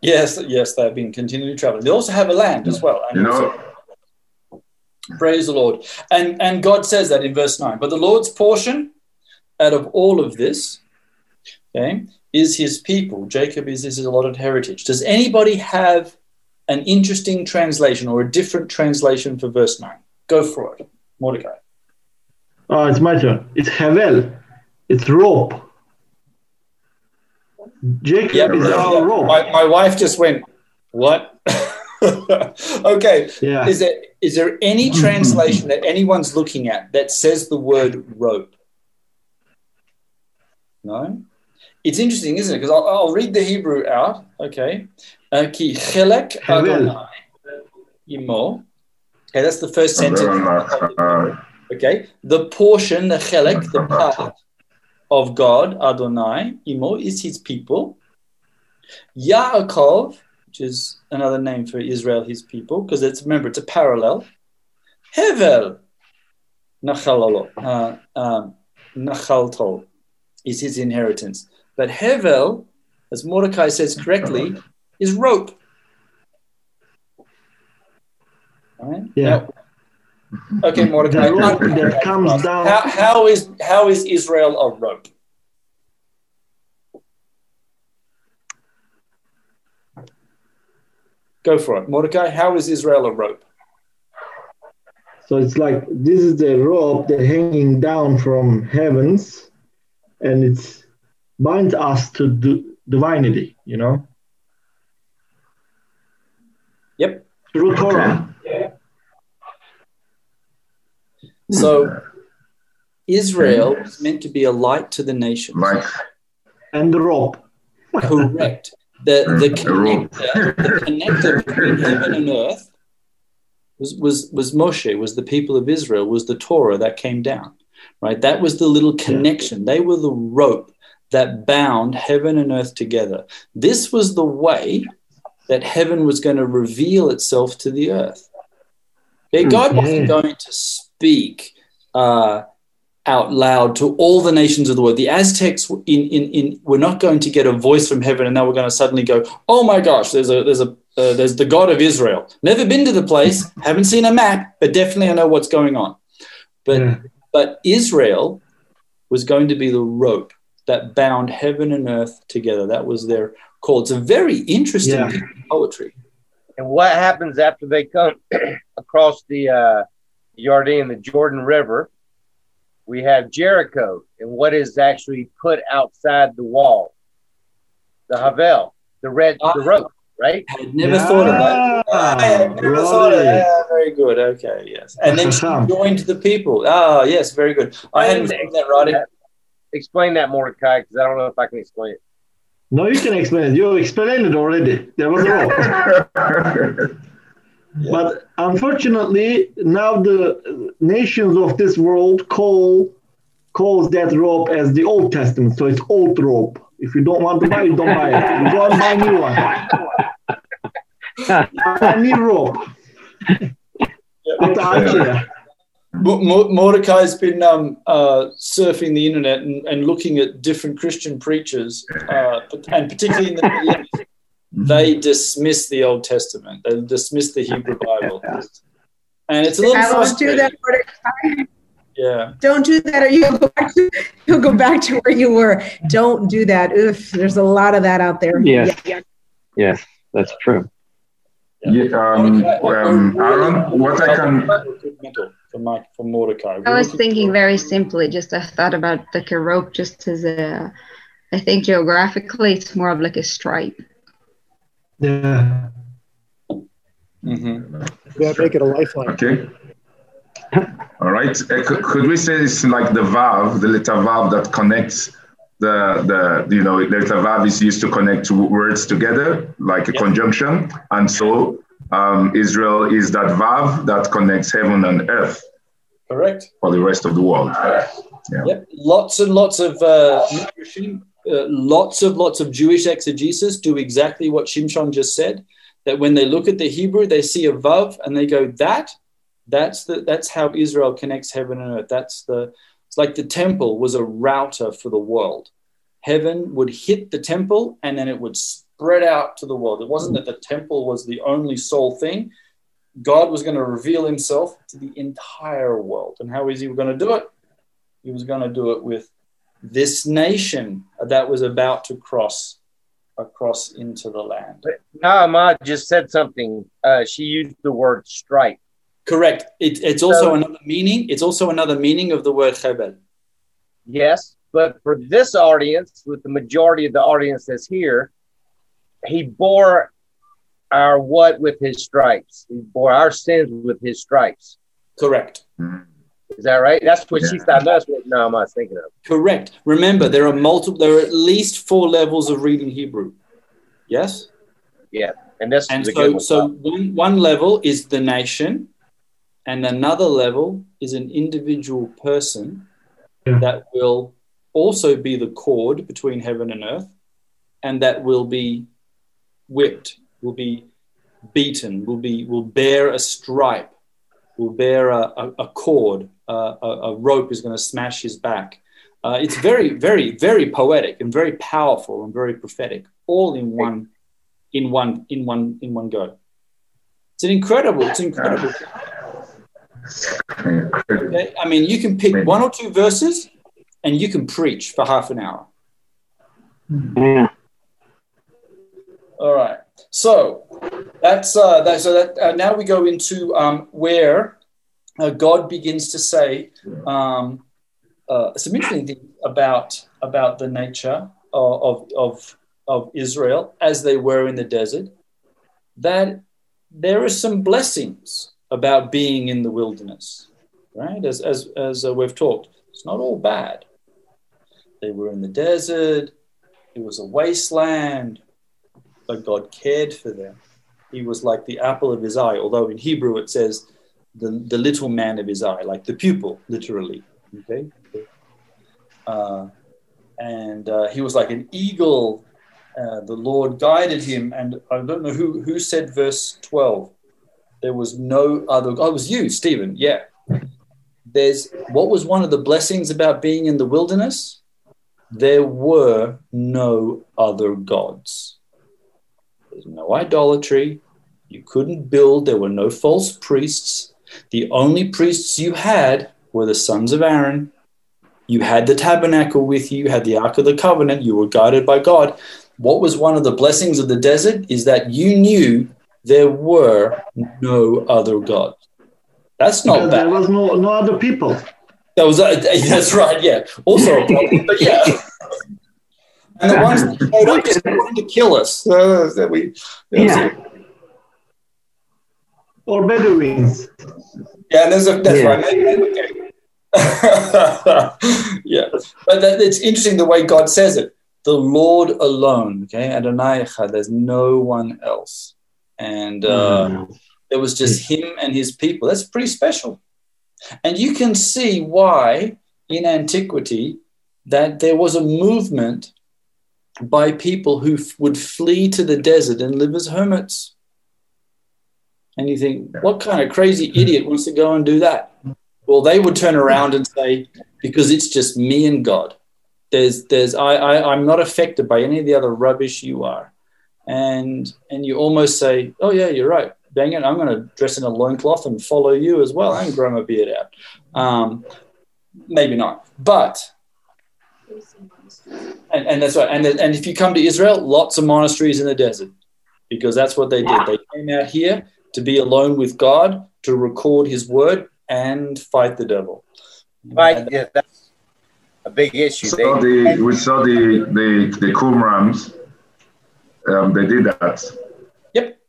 Yes, yes, they've been continually traveling. They also have a land as well. And You know, also- praise the Lord. And and God says that in verse 9. But the Lord's portion out of all of this, okay, is his people. Jacob is his allotted heritage. Does anybody have an interesting translation or a different translation for verse 9? Go for it. Mordecai. Oh, it's my turn. It's Havel. It's rope. Jacob Yeah, is our yeah. rope. My, my wife just went, What? okay. Yeah. Is there is there any translation that anyone's looking at that says the word rope? No. It's interesting, isn't it? Because I'll, I'll read the Hebrew out. Okay. Uh, Ki chelek Adonai imo. Okay, that's the first sentence. uh, Okay. The portion, the chelek, the part of God, Adonai, imo, is his people. Yaakov, which is another name for Israel, his people, because it's remember it's a parallel. Hevel, nachalolo, uh, um, nachaltol, is his inheritance. But Hevel, as Mordecai says correctly, is rope. Right? Yeah. Now- okay, Mordecai. The rope that comes down. How, how is how is Israel a rope? Go for it, Mordecai. How is Israel a rope? So it's like this is the rope that hanging down from heavens, and it binds us to d- divinity. You know, Yep. through Torah. So hmm. Israel is meant to be a light to the nations. like and the rope. Correct. The hmm, the The connector, the connector between heaven and earth was, was was Moshe, was the people of Israel, was the Torah that came down. Right? That was the little connection. They were the rope that bound heaven and earth together. This was the way that heaven was going to reveal itself to the earth. Okay, hmm. God wasn't going to speak uh, out loud to all the nations of the world. The Aztecs in, in, in were not going to get a voice from heaven, and they were going to suddenly go, "Oh my gosh, there's a there's a uh, there's the God of Israel. Never been to the place, haven't seen a map, but definitely I know what's going on." But Yeah. but Israel was going to be the rope that bound heaven and earth together. That was their call. It's a very interesting Yeah. poetry. And what happens after they come across the uh, Jordan, in the Jordan River. We have Jericho, and what is actually put outside the wall? The Havel, the red, the Ah. rope, right? I had never thought of that. I had never thought of right. that. Yeah, very good. Okay, yes. And then she joined the people. Ah, yes, very good. I hadn't thought of that, Roddy. Explain that, Mordecai, because I don't know if I can explain it. No, you can explain it. You explained it already. There was a But unfortunately, now the nations of this world call calls that rope as the Old Testament. So it's old rope. If you don't want to buy it, don't buy it. You go and buy new one. Buy new rope. At the IKEA. Mo- Mo- Mordecai's been um, uh, surfing the internet and, and looking at different Christian preachers, uh, and particularly in the Middle East, they dismiss the Old Testament. They dismiss the Hebrew Bible, and it's a little Don't do frustrating. that, Mordecai. Yeah, Don't do that, or you'll go back to you'll go back to where you were. Don't do that. Oof, there's a lot of that out there. Yes. Yeah, Yes, that's true. Yeah, um, um, Aaron, what I can mental from Mike from Mordecai. I was thinking very simply, just I thought about like a rope just as a, I think geographically it's more of like a stripe. Yeah. Mm-hmm. Yeah, make it a lifeline. Okay. All right. Uh, could, could we say it's like the vav, the little vav that connects the the you know the little vav is used to connect two words together like a conjunction, and so um, Israel is that vav that connects heaven and earth Correct. for the rest of the world. Yeah. Yep. Lots and lots of uh, Midrashim, uh, lots of lots of Jewish exegesis do exactly what Shimshon just said. That when they look at the Hebrew, they see a vav and they go, "That, that's the that's how Israel connects heaven and earth. That's the it's like the temple was a router for the world. Heaven would hit the temple and then it would spread out to the world. It wasn't that the temple was the only sole thing. God was going to reveal Himself to the entire world. And how is He going to do it? He was going to do it with this nation that was about to cross across into the land. Naamah just said something. Uh, she used the word stripe. Correct. It, it's also So- another meaning. It's also another meaning of the word chebel. Yes, but for this audience, with the majority of the audience that's here, he bore our what with his stripes. He bore our sins with his stripes. Correct. Is that right? That's what she thought. That's what Naamah's thinking of. Correct. Remember, there are multiple. There are at least four levels of reading Hebrew. Yes. Yeah, and that's And is a good so, one. so one, one level is the nation, and another level is an individual person that will also be the cord between heaven and earth, and that will be whipped, will be beaten, will be will bear a stripe, will bear a, a, a cord, uh, a, a rope is going to smash his back. Uh, it's very, very, very poetic and very powerful and very prophetic, all in one, in one, in one, in one go. It's an incredible. It's incredible. Okay? I mean, you can pick one or two verses, and you can preach for half an hour. Yeah. All right. So that's uh, that. So that uh, now we go into um, where uh, God begins to say um, uh, some interesting things about about the nature of, of of Israel as they were in the desert. That there are some blessings about being in the wilderness, right? As as as uh, we've talked, it's not all bad. They were in the desert. It was a wasteland but God cared for them. He was like the apple of his eye, although in Hebrew it says the, the little man of his eye, like the pupil, literally. Okay. Uh, and uh, he was like an eagle. Uh, the Lord guided him, and I don't know who who said verse twelve. There was no other. Oh, it was you, Stephen. Yeah. There's what was one of the blessings about being in the wilderness. There were no other gods. There's no idolatry. You couldn't build. There were no false priests. The only priests you had were the sons of Aaron. You had the tabernacle with you. You had the Ark of the Covenant. You were guided by God. What was one of the blessings of the desert is that you knew there were no other gods. That's not because bad. there was no no other people. That was uh, that's right. Yeah, also a problem, but yeah. And the ones that showed up just wanted to kill us. Uh, that we, Yeah. Or Bedouins. Yeah, there's a, that's Yeah. right. Okay. yeah, but that, it's interesting the way God says it. The Lord alone, okay, Adonai Echad. There's no one else, and uh, it was just him and his people. That's pretty special, and you can see why in antiquity that there was a movement by people who f- would flee to the desert and live as hermits. And you think, what kind of crazy idiot wants to go and do that? Well, they would turn around and say, because it's just me and God. There's, there's, I, I, I'm not affected by any of the other rubbish you are. And, and you almost say, oh yeah, you're right. Dang it, I'm going to dress in a loincloth and follow you as well and grow my beard out. Um, maybe not, but and, and that's right. And, and if you come to Israel, lots of monasteries in the desert because that's what they did. They came out here to be alone with God, to record his word and fight the devil. Right. Yeah, that's a big issue. saw the, we saw the the the Qumrans. Um, they did that. Yep.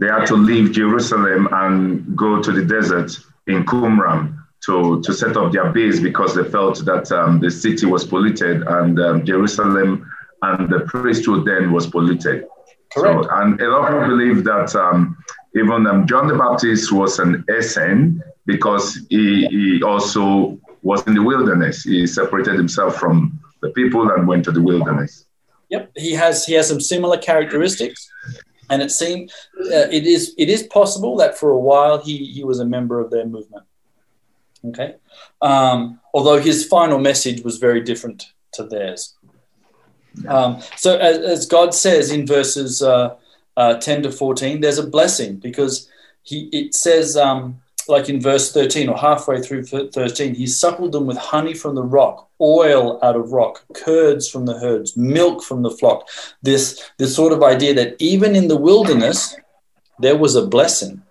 They had to leave Jerusalem and go to the desert in Qumran to to set up their base because they felt that um, the city was polluted and um, Jerusalem and the priesthood then was polluted. Correct. So, and a lot of people believe that um, even um, John the Baptist was an Essene because he, he also was in the wilderness. He separated himself from the people and went to the wilderness. Yep, he has he has some similar characteristics, and it seemed uh, it is it is possible that for a while he he was a member of their movement. Okay, um, although his final message was very different to theirs. Um, so as, as God says in verses uh, uh, ten to fourteen, there's a blessing because he it says um, like in verse thirteen or halfway through thirteen, he suckled them with honey from the rock, oil out of rock, curds from the herds, milk from the flock. This this sort of idea that even in the wilderness there was a blessing,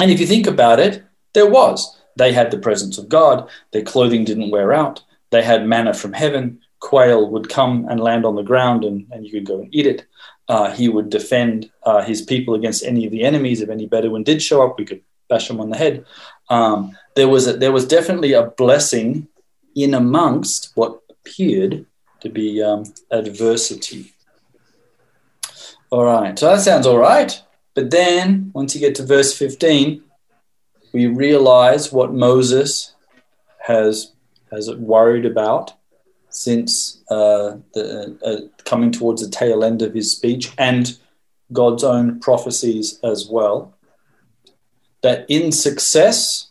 and if you think about it, there was. They had the presence of God. Their clothing didn't wear out. They had manna from heaven. Quail would come and land on the ground, and, and you could go and eat it. Uh, he would defend uh, his people against any of the enemies. If any Bedouin did show up, we could bash them on the head. Um, there was a, there was definitely a blessing in amongst what appeared to be um, adversity. All right, so that sounds all right. But then, once you get to verse 15, we realize what Moses has has worried about since uh, the uh, coming towards the tail end of his speech and God's own prophecies as well. That in success,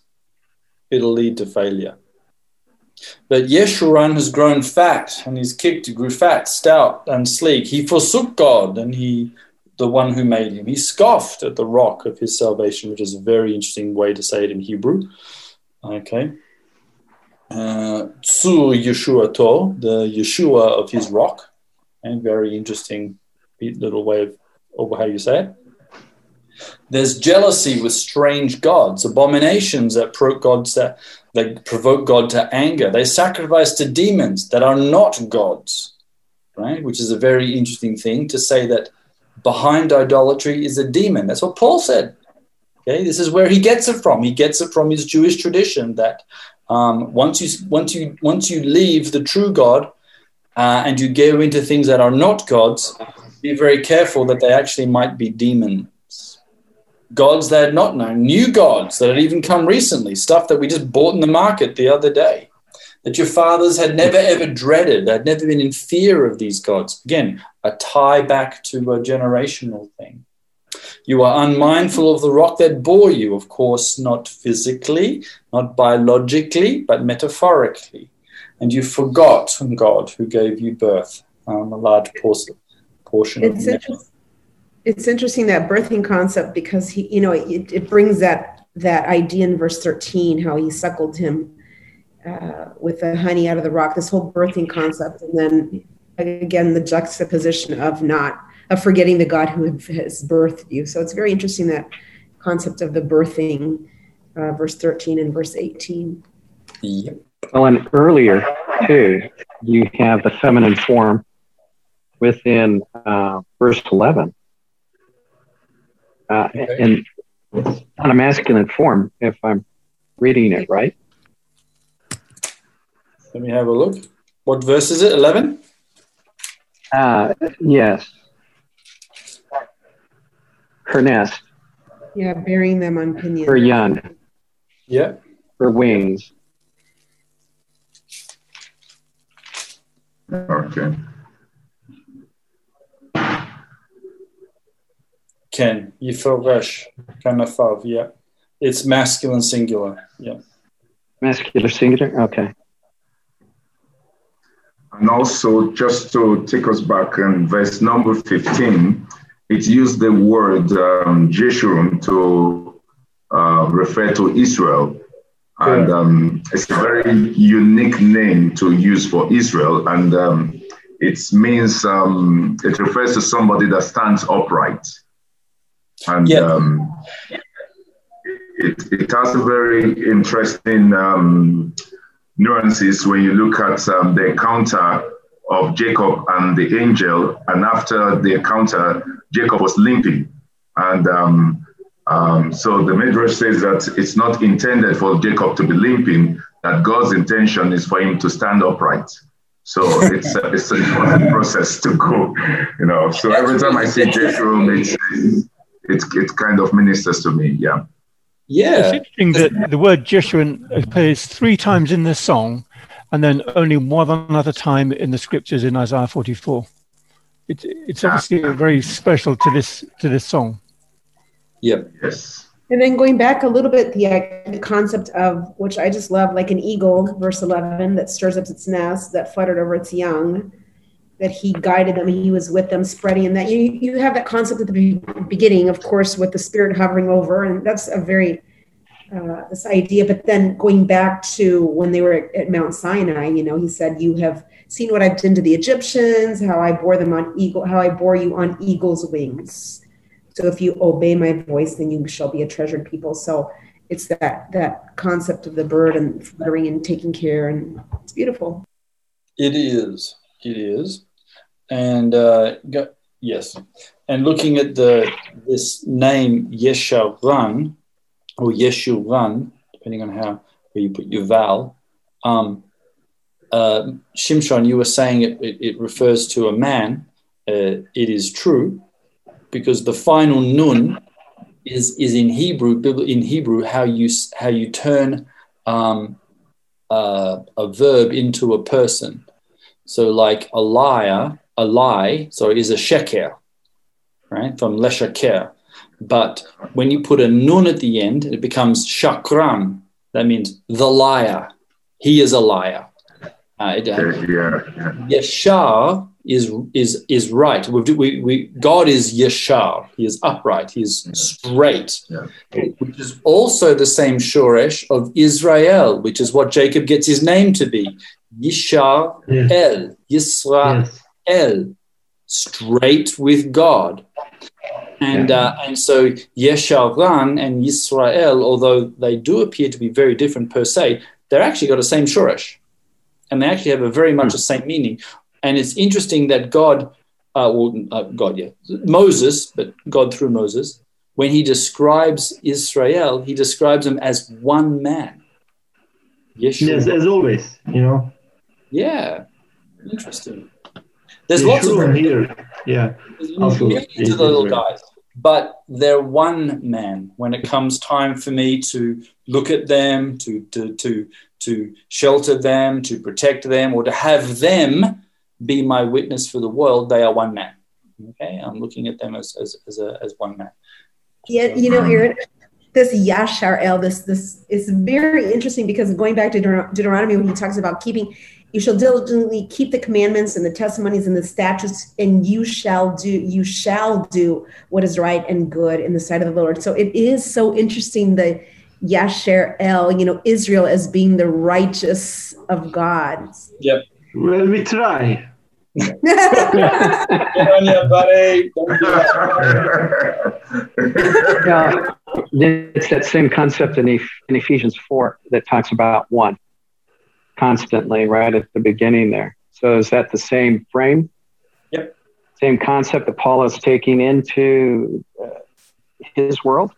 it'll lead to failure. But Yeshurun has grown fat and he's kicked, he grew fat, stout, and sleek. He forsook God and he the one who made him. He scoffed at the rock of his salvation, which is a very interesting way to say it in Hebrew. Okay. Tzu Yeshua To, the Yeshua of his rock. And very interesting little way of, how you say it. There's jealousy with strange gods, abominations that provoke God's that, that provoke God to anger. They sacrifice to demons that are not gods, right? Which is a very interesting thing to say that behind idolatry is a demon. That's what Paul said. Okay, this is where he gets it from. He gets it from his Jewish tradition that um, once you once you once you leave the true God uh, and you go into things that are not gods, be very careful that they actually might be demons. Gods they had not known, new gods that had even come recently, stuff that we just bought in the market the other day, that your fathers had never ever dreaded, had never been in fear of these gods. Again, a tie back to a generational thing. You are unmindful of the rock that bore you, of course, not physically, not biologically, but metaphorically. And you forgot from God who gave you birth, um, a large portion, portion it's of interesting. It's interesting that birthing concept because he, you know, it, it brings that that idea in verse thirteen how he suckled him uh, with the honey out of the rock. This whole birthing concept, and then again the juxtaposition of not of forgetting the God who has birthed you. So it's very interesting that concept of the birthing uh, verse 13 and verse 18. Yep. Well, and earlier too, you have the feminine form within uh, verse 11. Uh, Okay. And on a masculine form, if I'm reading it right. Let me have a look. What verse is it? 11? Uh, yes. Her nest, Yeah, burying them on pinions. her young, Yeah. her wings. Okay. Ken. Yiforesh. Kanafav. Yeah. It's masculine singular. Yeah. Masculine singular? Okay. And also, just to take us back in verse number 15, it used the word um, Jeshurun to uh, refer to Israel. And um, it's a very unique name to use for Israel. And um, it means, um, it refers to somebody that stands upright. And Yeah. um, it, it has a very interesting um, nuances when you look at um, the encounter of Jacob and the angel, and after the encounter, Jacob was limping, and um, um, so the Midrash says that it's not intended for Jacob to be limping; that God's intention is for him to stand upright. So it's a, it's an important process to go, you know. So every time I see Jeshurun, it's it, it kind of ministers to me. Yeah. It's Yeah. interesting that the word Jeshurun appears three times in this song and then only one other time in the scriptures in Isaiah 44. It, it's obviously very special to this to this song. Yep. Yes. And then going back a little bit, the, the concept of which I just love, like an eagle, verse 11, that stirs up its nest, that fluttered over its young, that he guided them, he was with them, spreading, and that you, you have that concept at the beginning, of course, with the spirit hovering over, and that's a very uh, this idea. But then going back to when they were at, at Mount Sinai, you know, he said, "You have seen what I've done to the Egyptians, how I bore them on eagle, how I bore you on eagle's wings." So if you obey my voice, then you shall be a treasured people. So it's that that concept of the bird and fluttering and taking care, and it's beautiful. It is. It is. And uh, go, yes. And looking at the this name Yesharan or Yeshuran, depending on how where you put your vowel. Um, uh, Shimshon, you were saying it, it, it refers to a man. Uh, it is true because the final nun is is in Hebrew. In Hebrew, how you how you turn um, uh, a verb into a person. So, like a liar, a lie, sorry, is a sheker, right? From leshaker. But when you put a nun at the end, it becomes shakran. That means the liar. He is a liar. Uh, it, Okay, yeah, yeah. Yeshar is is is right. We, we, we God is Yeshar. He is upright. He is straight. Yeah. Which is also the same shoresh of Israel, which is what Jacob gets his name to be. Yishar Yes. El, Yisrael, Yes. straight with God. And uh, and so Yesharan and Yisrael, although they do appear to be very different per se, they're actually got the same shoresh, and they actually have a very much the same meaning. And it's interesting that God, uh, well, uh, God, yeah, Moses, but God through Moses, when he describes Israel, he describes them as one man. Yeshua. Yes, as always, you know. Yeah, interesting. There's The lots of here. Yeah. Also, millions is of the little Israel. guys, but they're one man. When it comes time for me to look at them, to to to to shelter them, to protect them, or to have them be my witness for the world, they are one man. Okay, I'm looking at them as as as, a, as one man. Yeah, you know, um, Aaron, this Yashar El, this this is very interesting because going back to Deuteronomy when he talks about keeping, you shall diligently keep the commandments and the testimonies and the statutes, and you shall do you shall do what is right and good in the sight of the Lord. So it is so interesting the Yasher El, you know, Israel as being the righteous of God. Yep. Well, we try. Get on you, buddy. That. Yeah, it's that same concept in, Eph- in Ephesians 4 that talks about one constantly right at the beginning there. So is that the same frame? Yep. Same concept that Paul is taking into uh, his world?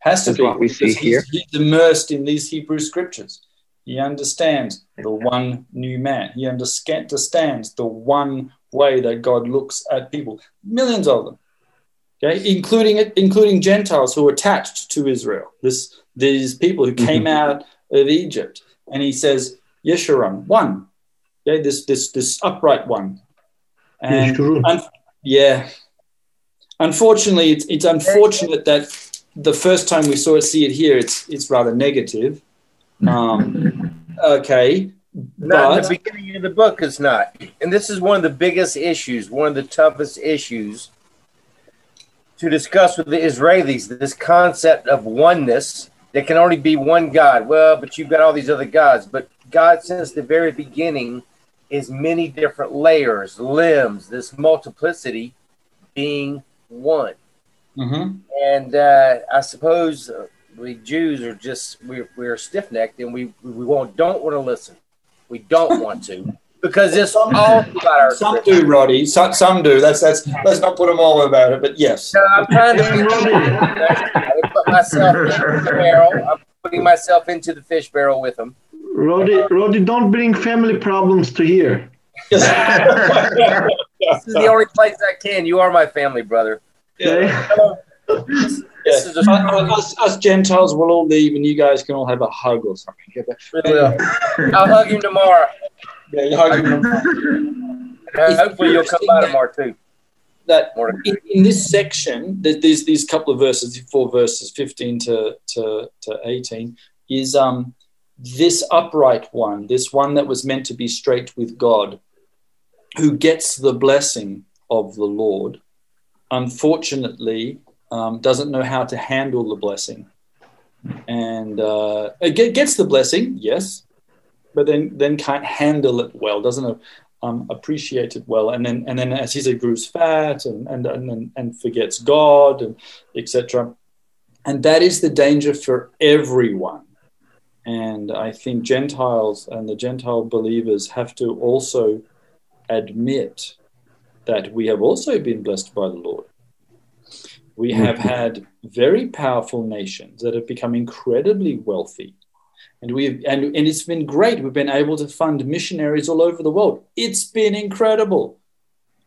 Has to That's be. what we see here. He's, immersed in these Hebrew scriptures. He understands the one new man. He understands the one way that God looks at people. Millions of them, okay, including including Gentiles who are attached to Israel. This these people who came out of Egypt, and he says Yeshurun, one, okay, this this this upright one, and un- yeah. Unfortunately, it's, it's unfortunate that the first time we saw it, see it here, it's it's rather negative. Um, okay, Not in but the beginning of the book, it's not. And this is one of the biggest issues, one of the toughest issues to discuss with the Israelis this concept of oneness. There can only be one God. Well, but you've got all these other gods. But God, since the very beginning, is many different layers, limbs, this multiplicity being one. Mhm. And uh, I suppose we Jews are just we're, we're stiff necked and we we won't don't want to listen. We don't want to because it's all about our. some do, Roddy. Some, some do. That's that's. Let's not put them all about it. But yes, No, I'm trying to put myself into the barrel. I'm putting myself into the fish barrel with them. Roddy, Roddy, don't bring family problems to here. This is the only place I can. You are my family, brother. Okay? This Yeah. is a us, us Gentiles will all leave, and you guys can all have a hug or something. Yeah, but- Well, I'll hug him tomorrow. yeah, you hug them. Uh, hopefully, you'll come by tomorrow too. that in, in this section, th- these these couple of verses, four verses, fifteen to to, to eighteen, is um this upright one, this one that was meant to be straight with God, who gets the blessing of the Lord, unfortunately um, doesn't know how to handle the blessing, and uh, gets the blessing, yes, but then then can't handle it well, doesn't um, appreciate it well, and then and then as he said, grows fat and and and, and forgets God and etc. And that is the danger for everyone. And I think Gentiles and the Gentile believers have to also admit that we have also been blessed by the Lord. We have mm-hmm. had very powerful nations that have become incredibly wealthy. And we've and, and it's been great. We've been able to fund missionaries all over the world. It's been incredible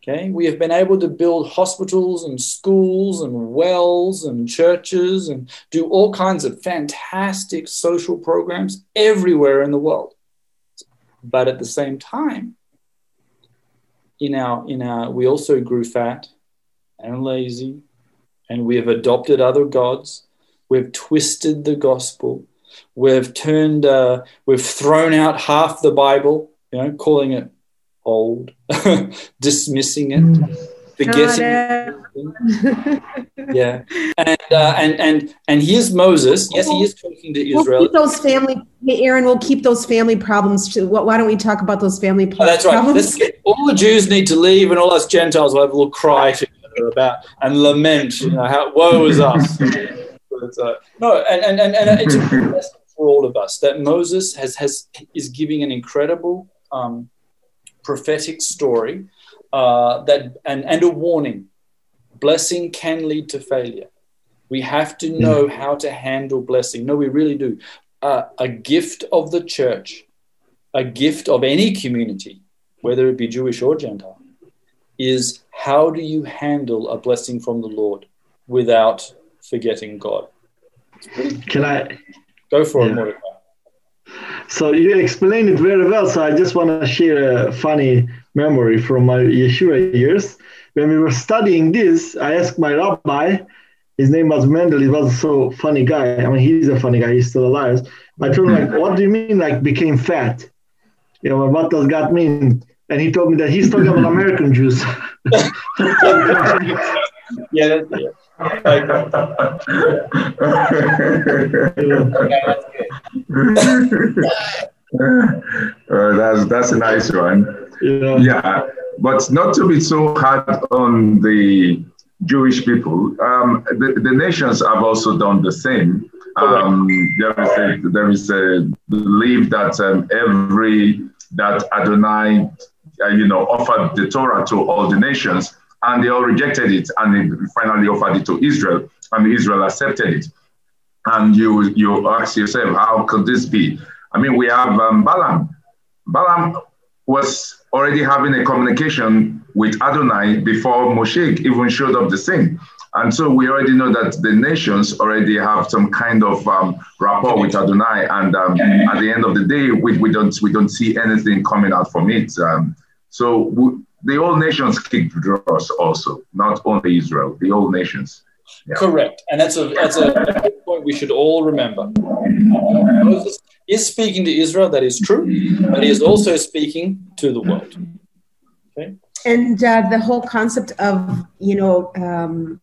okay? We have been able to build hospitals and schools and wells and churches and do all kinds of fantastic social programs everywhere in the world. But at the same time in our in our we also grew fat and lazy and we have adopted other gods. We've twisted the gospel. We've turned, uh, we've thrown out half the Bible, you know, calling it old, dismissing it, forgetting. it. yeah, and uh, and and and here's Moses. Yes, he is talking to We'll Israel. those family. Hey, Aaron, we'll keep those family problems. To, why why don't we talk about those family Oh, that's right. problems? Get, all the Jews need to leave, and all us Gentiles will have a little cry together about and lament. You know, how woe is us. Uh, no, and and and, and it's a good lesson for all of us that Moses has has is giving an incredible um, prophetic story uh, that and and a warning. Blessing can lead to failure. We have to know how to handle blessing. No, we really do. Uh, a gift of the church, a gift of any community, whether it be Jewish or Gentile, is how do you handle a blessing from the Lord without forgetting God? Can I? Go for it, Yeah. Mordecai. So you explained it very well. So I just want to share a funny memory from my Yeshiva years. When we were studying this, I asked my rabbi. His name was Mendel. He was so funny guy. I mean, he's a funny guy. He's still alive. I told him like, "What do you mean like became fat? You know, what does God mean?" And he told me that he's talking about American Jews. Yeah, yeah. Okay, that's. Uh, that's that's a nice one. Yeah. yeah, but not to be so hard on the Jewish people. Um, the, the nations have also done the same. Um, there is a there is a belief that um, every that Adonai, uh, you know, offered the Torah to all the nations, and they all rejected it, and they finally offered it to Israel, and Israel accepted it. And you you ask yourself, how could this be? I mean, we have um, Balaam. Balaam was already having a communication with Adonai before Moshe even showed up the scene. And so we already know that the nations already have some kind of um, rapport with Adonai. And um, at the end of the day, we, we, don't, we don't see anything coming out from it. Um, so the old nations kicked draws also, not only Israel, the old nations. Yeah. Correct, and that's a that's a point we should all remember. Moses is speaking to Israel, that is true, but he is also speaking to the world. Okay. And uh, the whole concept of you know, um,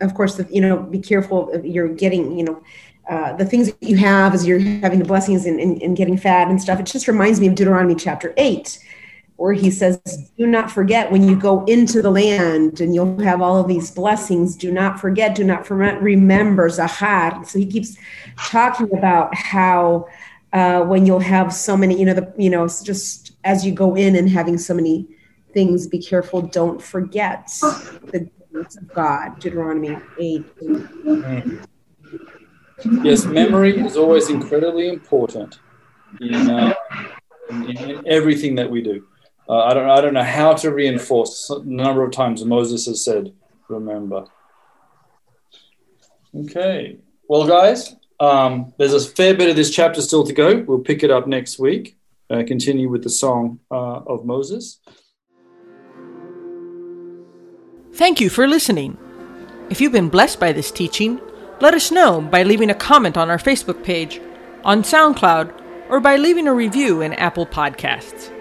of course, the, you know, be careful. You're getting you know. Uh, the things that you have as you're having the blessings and, and, and getting fat and stuff, it just reminds me of Deuteronomy chapter 8, or he says, Do not forget when you go into the land and you'll have all of these blessings. Do not forget, do not forget, remember Zahar. So he keeps talking about how uh, when you'll have so many, you know, the, you know, just as you go in and having so many things, be careful, don't forget the goodness of God, Deuteronomy 8. Yes, memory is always incredibly important in, uh, in, in everything that we do. Uh, I, don't, I don't know how to reinforce the number of times Moses has said, remember. Okay. Well, guys, um, there's a fair bit of this chapter still to go. We'll pick it up next week, uh, continue with the song uh, of Moses. Thank you for listening. If you've been blessed by this teaching, let us know by leaving a comment on our Facebook page, on SoundCloud, or by leaving a review in Apple Podcasts.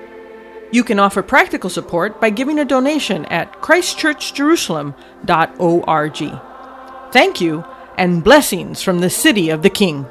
You can offer practical support by giving a donation at christchurchjerusalem.org. Thank you, and blessings from the City of the King.